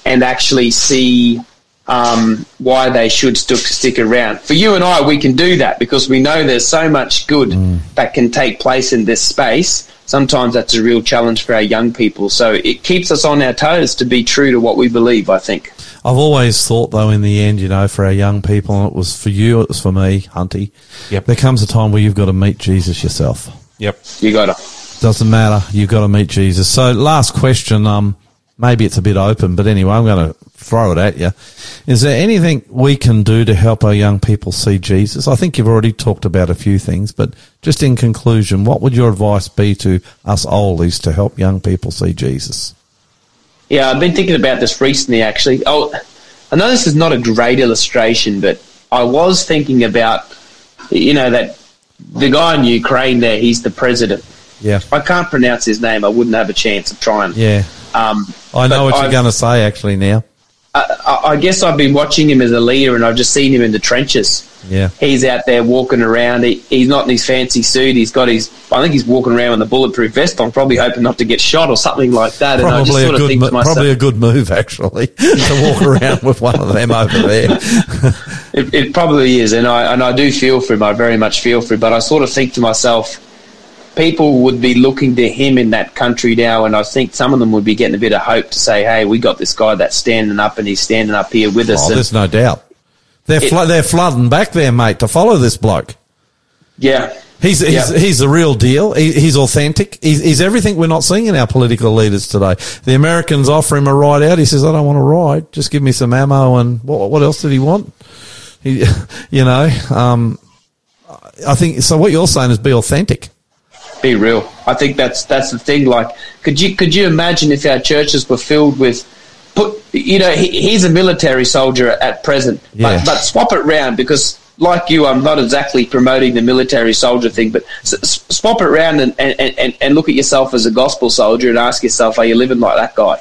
and actually see um, why they should st- stick around. For you and I, we can do that because we know there's so much good that can take place in this space. Sometimes that's a real challenge for our young people. So it keeps us on our toes to be true to what we believe. I think. I've always thought, though, in the end, you know, for our young people, and it was for you, it was for me, Hunty. Yep. There comes a time where you've got to meet Jesus yourself. Yep. You got to. Doesn't matter. You've got to meet Jesus. So, last question. Um, maybe it's a bit open, but anyway, I'm going to throw it at you. Is there anything we can do to help our young people see Jesus? I think you've already talked about a few things, but just in conclusion, what would your advice be to us oldies to help young people see Jesus? Yeah, I've been thinking about this recently, actually. Oh, I know this is not a great illustration, but I was thinking about, you know, that the guy in Ukraine there, he's the president. Yeah. I can't pronounce his name. I wouldn't have a chance of trying. Yeah. Um, I know what you're going to say actually now. I, I guess I've been watching him as a leader, and I've just seen him in the trenches. Yeah. He's out there walking around. He, he's not in his fancy suit. He's got his. I think he's walking around with a bulletproof vest on, probably hoping not to get shot or something like that. And I just Probably a sort of good, mo- to myself, probably a good move actually to walk <laughs> around with one of them over there. It, it probably is, and I and I do feel for him. I very much feel for him. But I sort of think to myself, people would be looking to him in that country now, and I think some of them would be getting a bit of hope to say, "Hey, we got this guy that's standing up, and he's standing up here with us." Oh, and, there's no doubt. They're It- flo- they're flooding back there, mate, to follow this bloke. yeah, He's he's, Yeah. he's the real deal. He, he's authentic. He's, he's everything we're not seeing in our political leaders today. The Americans offer him a ride out. He says, "I don't want to ride. Just give me some ammo." And what what else did he want? He, <laughs> you know, um, I think so. What you're saying is be authentic. Be real. I think that's that's the thing. Like, could you could you imagine if our churches were filled with put? You know, he, he's a military soldier at present, Yeah. but but swap it round because. Like you, I'm not exactly promoting the military soldier thing, but s- s- swap it around and, and, and, and look at yourself as a gospel soldier and ask yourself, are you living like that guy?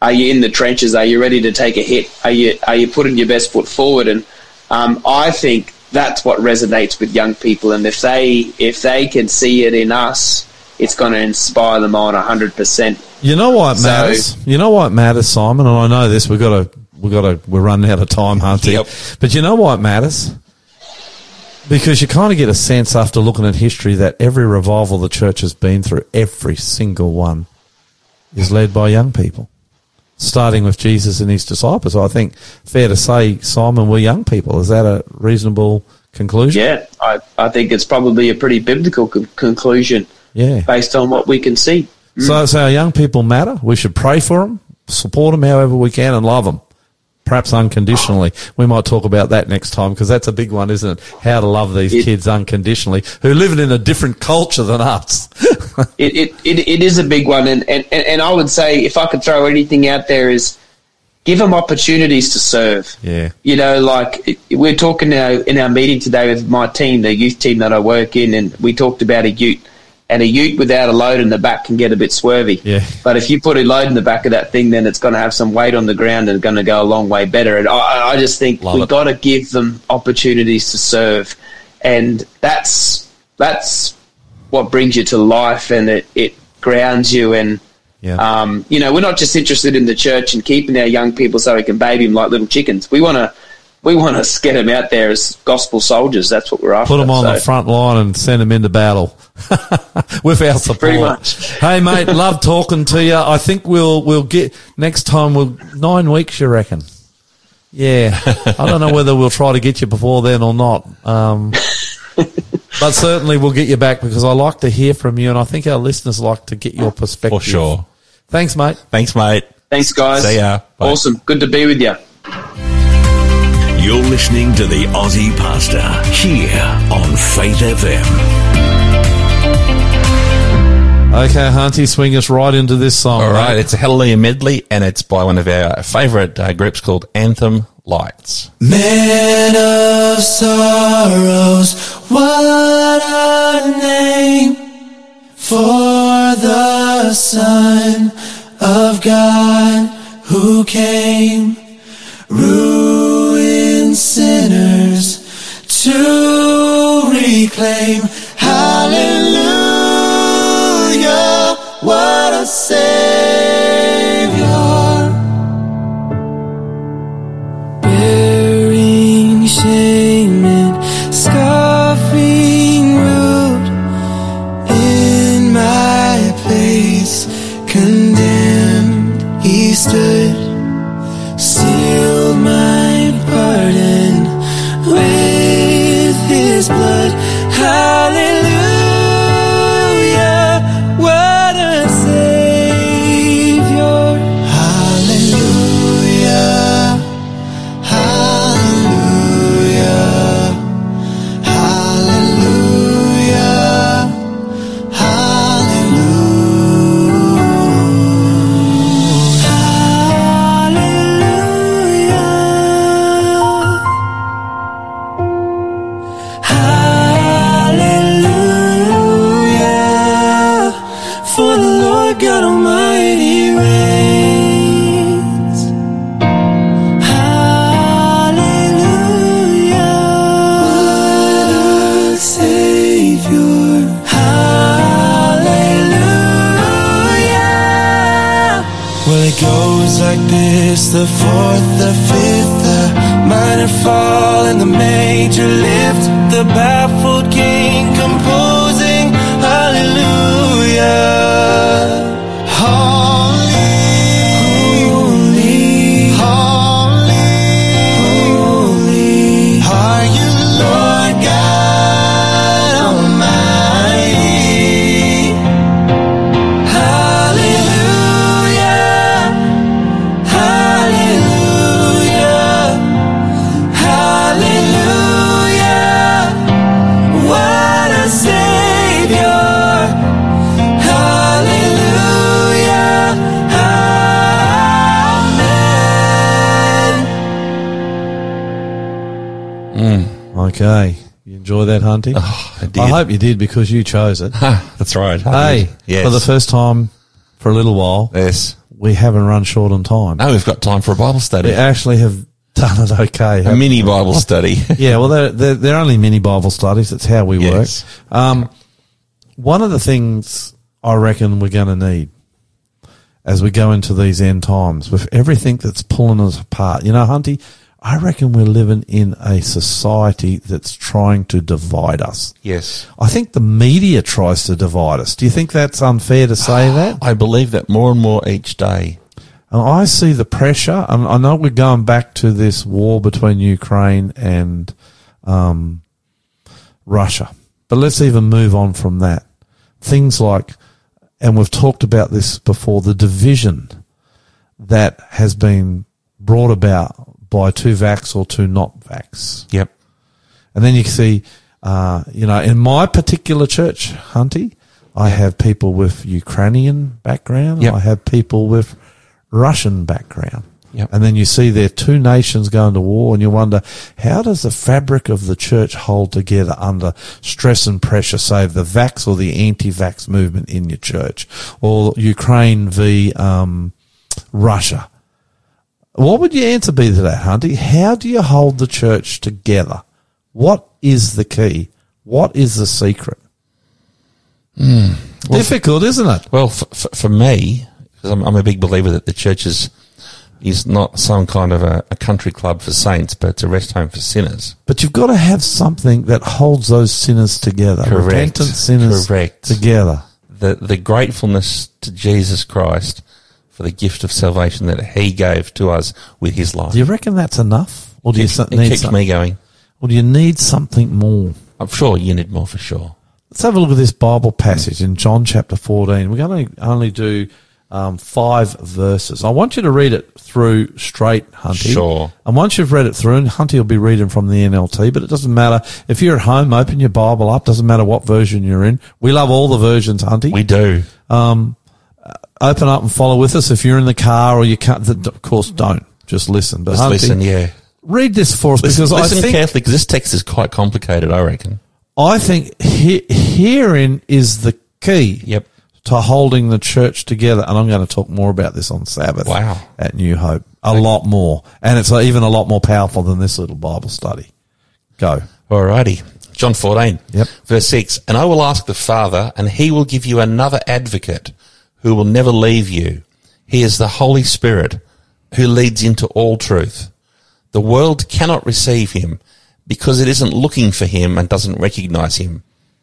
Are you in the trenches? Are you ready to take a hit? Are you are you putting your best foot forward? And um, I think that's what resonates with young people. And if they if they can see it in us, it's going to inspire them on hundred percent. You know what it So- matters. You know what matters, Simon. And I know this. We've got to. We've got to. We're running out of time, Hunty. Yep. But you know what matters? Because you kind of get a sense after looking at history that every revival the church has been through, every single one, is led by young people, starting with Jesus and his disciples. So I think fair to say, Simon, we're young people. Is that a reasonable conclusion? Yeah, I, I think it's probably a pretty biblical con- conclusion Yeah. based on what we can see. So, mm. so our young people matter. We should pray for them, support them however we can, and love them, perhaps unconditionally. We might talk about that next time because that's a big one, isn't it? How to love these It- kids unconditionally who live in a different culture than us. <laughs> it, it, it, it is a big one, and, and, and I would say if I could throw anything out there is give them opportunities to serve. yeah. You know, like we're talking now in our meeting today with my team, the youth team that I work in, and we talked about a ute. And a ute without a load in the back can get a bit swervy. Yeah. But if you put a load in the back of that thing, then it's going to have some weight on the ground and going to go a long way better. And I, I just think Love we've it. got to give them opportunities to serve, and that's that's what brings you to life, and it, it grounds you and Yeah. um, you know, we're not just interested in the church and keeping our young people so we can baby them like little chickens. We want to, we want to get them out there as gospel soldiers. That's what we're after. Put them on So, the front line and send them into battle <laughs> with our support. Pretty much. hey, mate, love talking to you. I think we'll we'll get next time. We'll nine weeks, you reckon? Yeah, I don't know whether we'll try to get you before then or not. Um, <laughs> but certainly we'll get you back because I like to hear from you, and I think our listeners like to get your perspective. For sure. Thanks, mate. Thanks, mate. Thanks, guys. See ya. Bye. Awesome. Good to be with you. You're listening to the Aussie Pastor here on Faith FM. Okay, Hunty, swing us right into this song. All right, mate. it's a Hallelujah medley, and it's by one of our favourite uh, groups called Anthem Lights. Man of sorrows, what a name for the Son of God who came, ruin sinners to reclaim. Hallelujah, what a Savior. Hunty? Oh, I. I hope you did because you chose it. <laughs> That's right. Hey, yes. for the first time for a little while, yes. we haven't run short on time. Now we've got time for a Bible study. We actually have done it okay. a mini Bible study. <laughs> Yeah, well, they're, they're, they're only mini Bible studies. That's how we Yes. work. Um, one of the things I reckon we're going to need as we go into these end times with everything that's pulling us apart, you know, Hunty, I reckon we're living in a society that's trying to divide us. yes. I think the media tries to divide us. Do you think that's unfair to say <sighs> that? I believe that more and more each day. And I see the pressure. And I know we're going back to this war between Ukraine and um, Russia, but let's even move on from that. Things like, and we've talked about this before, the division that has been brought about by two vax or two not vax. Yep. And then you can see, uh, you know, in my particular church, Hunty, I have people with Ukrainian background. Yep. I have people with Russian background. Yep. And then you see there two nations going to war and you wonder, how does the fabric of the church hold together under stress and pressure, say the vax or the anti-vax movement in your church or Ukraine v, um, Russia? What would your answer be to that, Hunty? How do you hold the church together? What is the key? What is the secret? Hmm. Difficult, isn't it? Well, for, for, for me, because I'm, I'm a big believer that the church is, is not some kind of a, a country club for saints, but it's a rest home for sinners. But you've got to have something that holds those sinners together. Correct. Repentant sinners Correct. together. The, the gratefulness to Jesus Christ for the gift of salvation that he gave to us with his life. Do you reckon that's enough? Or do you Keeps- it need keeps some- me going. or do you need something more? I'm sure you need more for sure. Let's have a look at this Bible passage in John chapter 14. We're going to only do um, five verses. I want you to read it through straight, Hunty. Sure. And once you've read it through, and Hunty will be reading from the NLT, but it doesn't matter. If you're at home, open your Bible up. Doesn't matter what version you're in. We love all the versions, Hunty. We do. Open up and follow with us. If you're in the car or you can't, of course, don't. Just listen. But Just listen, yeah. read this for us Listen, because I think carefully because this text is quite complicated, I reckon. I think he, herein is the key. Yep. To holding the church together, and I'm going to talk more about this on Sabbath. Wow. At New Hope, a lot more, and it's uh, even a lot more powerful than this little Bible study. Go. Alrighty. John 14. Yep. Verse 6. And I will ask the Father, and he will give you another advocate who will never leave you. He is the Holy Spirit who leads into all truth. The world cannot receive him because it isn't looking for him and doesn't recognize him.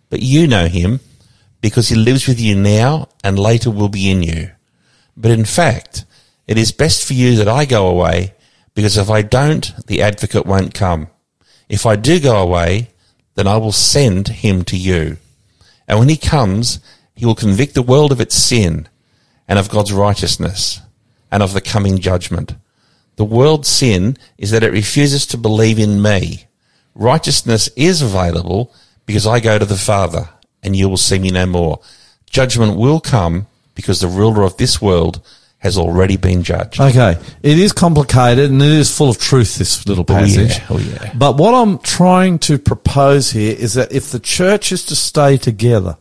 But you know him because he lives with you now and later will be in you. But in fact, it is best for you that I go away because if I don't, the advocate won't come. If I do go away, then I will send him to you. And when he comes, he will convict the world of its sin and of God's righteousness and of the coming judgment. The world's sin is that it refuses to believe in me. Righteousness is available because I go to the Father and you will see me no more. Judgment will come because the ruler of this world has already been judged. Okay, it is complicated and it is full of truth. This little Oh, yeah. passage. Oh, yeah. But what I'm trying to propose here is that if the church is to stay together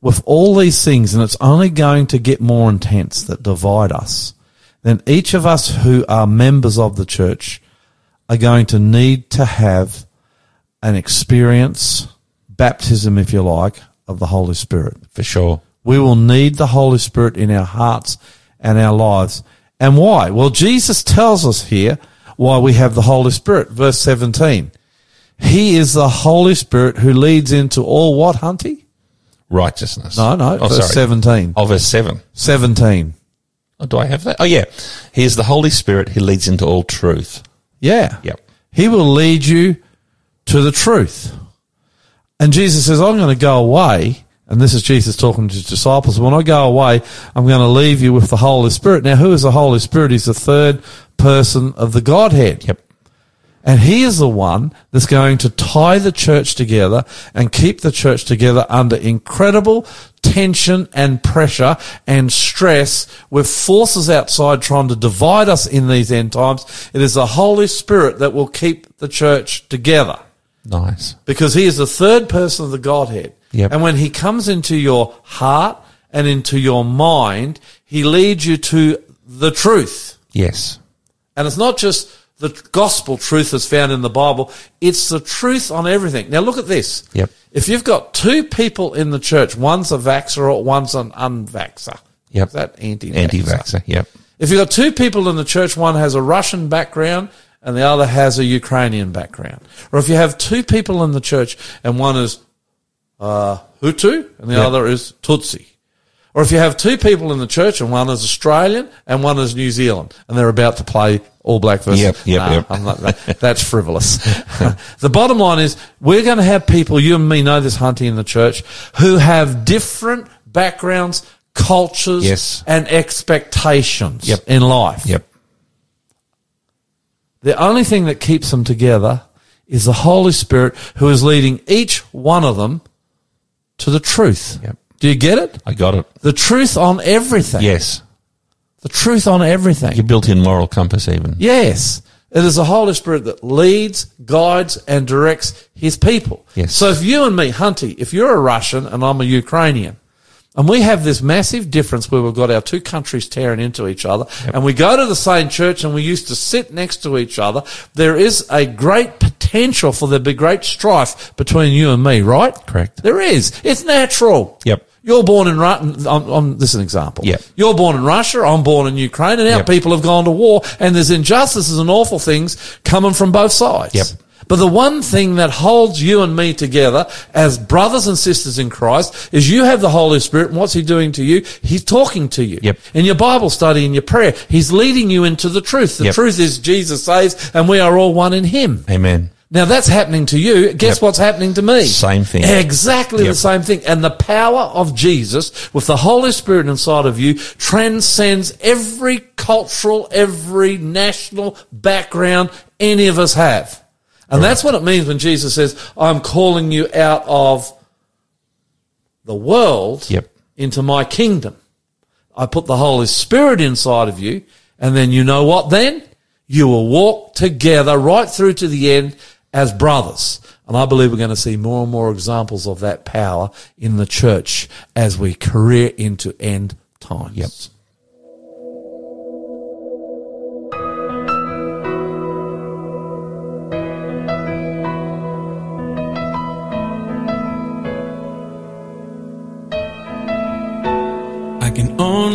with all these things, and it's only going to get more intense that divide us, then each of us who are members of the church are going to need to have an experience, baptism, if you like, of the Holy Spirit. For sure. We will need the Holy Spirit in our hearts and our lives. And why? Well, Jesus tells us here why we have the Holy Spirit. Verse 17. He is the Holy Spirit who leads into all what, Hunty? Righteousness. No, no, Oh, verse sorry. 17. Oh, verse 7. 17. Oh, do I have that? Oh, yeah. He is the Holy Spirit who leads into all truth. Yeah. Yep. He will lead you to the truth. And Jesus says, I'm going to go away. And this is Jesus talking to his disciples. When I go away, I'm going to leave you with the Holy Spirit. Now, who is the Holy Spirit? He's the third person of the Godhead. Yep. And he is the one that's going to tie the church together and keep the church together under incredible tension and pressure and stress with forces outside trying to divide us in these end times. It is the Holy Spirit that will keep the church together Nice. because he is the third person of the Godhead. Yep. And when he comes into your heart and into your mind, he leads you to the truth. Yes. And it's not just the gospel truth is found in the Bible, it's the truth on everything. Now look at this. Yep. If you've got two people in the church, one's a vaxxer or one's an unvaxxer. Yep. Is that anti-vaxxer? Anti-vaxxer. Yep. If you've got two people in the church, one has a Russian background and the other has a Ukrainian background. Or if you have two people in the church and one is uh, Hutu and the Yep. other is Tutsi. Or if you have two people in the church and one is Australian and one is New Zealand and they're about to play All Black versus. Yep, yep, Nah, yep. I'm not, that, that's frivolous. <laughs> the bottom line is we're going to have people, you and me know this, Hunty in the church, who have different backgrounds, cultures, Yes. and expectations Yep. in life. Yep. The only thing that keeps them together is the Holy Spirit who is leading each one of them to the truth. Yep. Do you get it? I got it. The truth on everything. Yes. The truth on everything. Your built-in moral compass even. Yes. It is the Holy Spirit that leads, guides, and directs his people. Yes. So if you and me, Hunty, if you're a Russian and I'm a Ukrainian, and we have this massive difference where we've got our two countries tearing into each other, and we go to the same church and we used to sit next to each other, there is a great potential for there to be great strife between you and me, right? Correct. There is. It's natural. Yep. You're born in Russia. I'm, I'm, this is an example. Yep. You're born in Russia. I'm born in Ukraine, and our Yep. people have gone to war, and there's injustices and awful things coming from both sides. Yep. But the one thing that holds you and me together as brothers and sisters in Christ is you have the Holy Spirit, and what's He doing to you? He's talking to you. Yep. In your Bible study, in your prayer, He's leading you into the truth. The Yep. truth is Jesus saves, and we are all one in Him. Amen. Now that's happening to you. Guess Yep. what's happening to me? Same thing. Exactly the same thing. And the power of Jesus with the Holy Spirit inside of you transcends every cultural, every national background any of us have. And that's what it means when Jesus says, I'm calling you out of the world Yep. into my kingdom. I put the Holy Spirit inside of you, and then you know what then? You will walk together right through to the end as brothers. And I believe we're going to see more and more examples of that power in the church as we career into end times. Yep.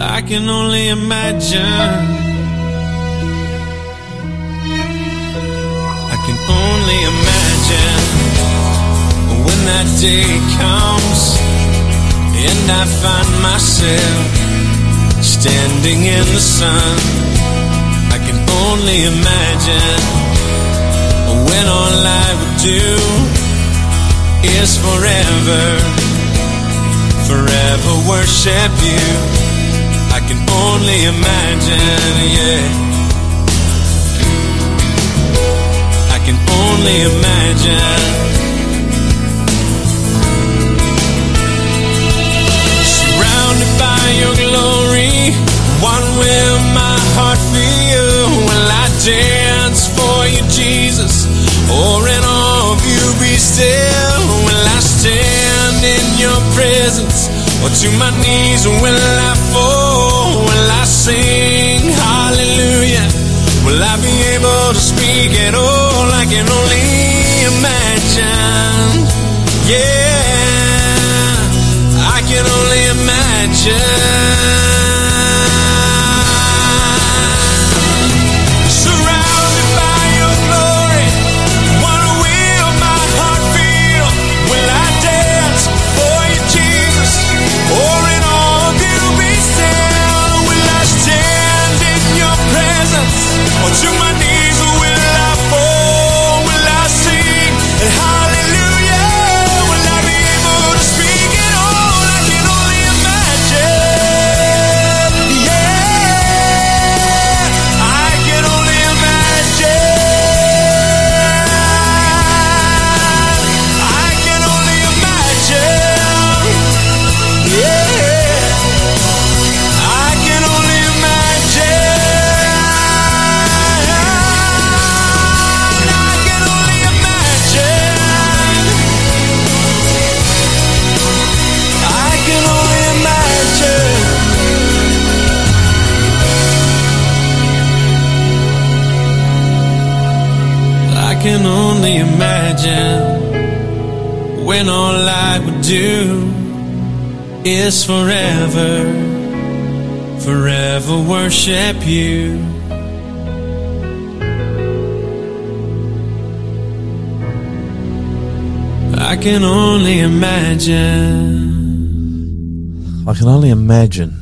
I can only imagine. I can only imagine when that day comes and I find myself standing in the sun. I can only imagine when all I would do is forever, forever worship you. I can only imagine, yeah. I can only imagine. Surrounded by your glory, what will my heart feel? Will I dance for you, Jesus? Or in awe of you be still? Will I stand in your presence? Or to my knees will I fall? Will I sing hallelujah? Will I be able to speak at all? I can only imagine. Yeah, is forever, forever worship you. I can only imagine. I can only imagine.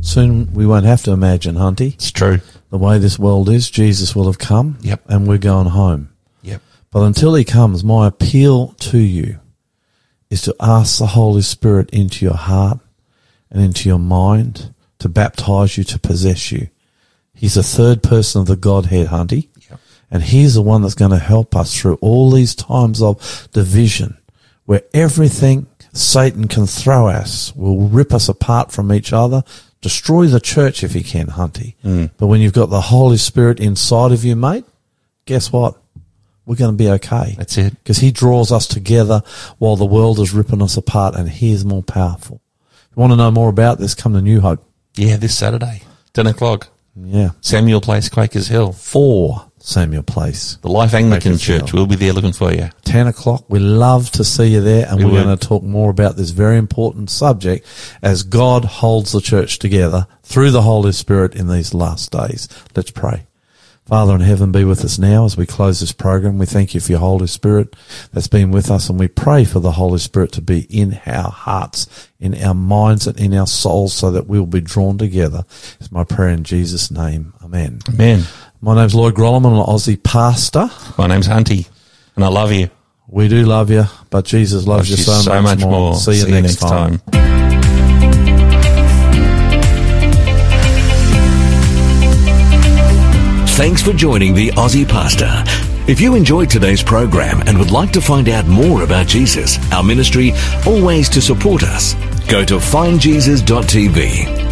Soon we won't have to imagine, Hunty. It's true. The way this world is, Jesus will have come. Yep. And we're going home. Yep. But until he comes, my appeal to you is to ask the Holy Spirit into your heart and into your mind to baptize you, to possess you. He's the third person of the Godhead, Hunty. Yep. And he's the one that's going to help us through all these times of division where everything Satan can throw us will rip us apart from each other, destroy the church if he can, Hunty. Mm. But when you've got the Holy Spirit inside of you, mate, guess what? We're going to be okay. That's it. Because he draws us together while the world is ripping us apart and he is more powerful. If you want to know more about this, come to New Hope. Yeah, this Saturday, 10 o'clock, Yeah. Samuel Place, Quakers Hill. For Samuel Place. The Life Anglican Quakers Hill. Church. We'll be there looking for you. 10 o'clock. We love to see you there and We are going to talk more about this very important subject as God holds the church together through the Holy Spirit in these last days. Let's pray. Father in heaven, be with us now as we close this program. We thank you for your Holy Spirit that's been with us and we pray for the Holy Spirit to be in our hearts, in our minds and in our souls so that we'll be drawn together. It's my prayer in Jesus' name. Amen. Amen. My name's Lloyd Grolimund. I'm an Aussie pastor. My name's Hunty, and I love you. We do love you, but Jesus loves you Loves so, much, more. See you, next, time. Thanks for joining the Aussie Pastor. If you enjoyed today's program and would like to find out more about Jesus, our ministry, or ways to support us, go to findjesus.tv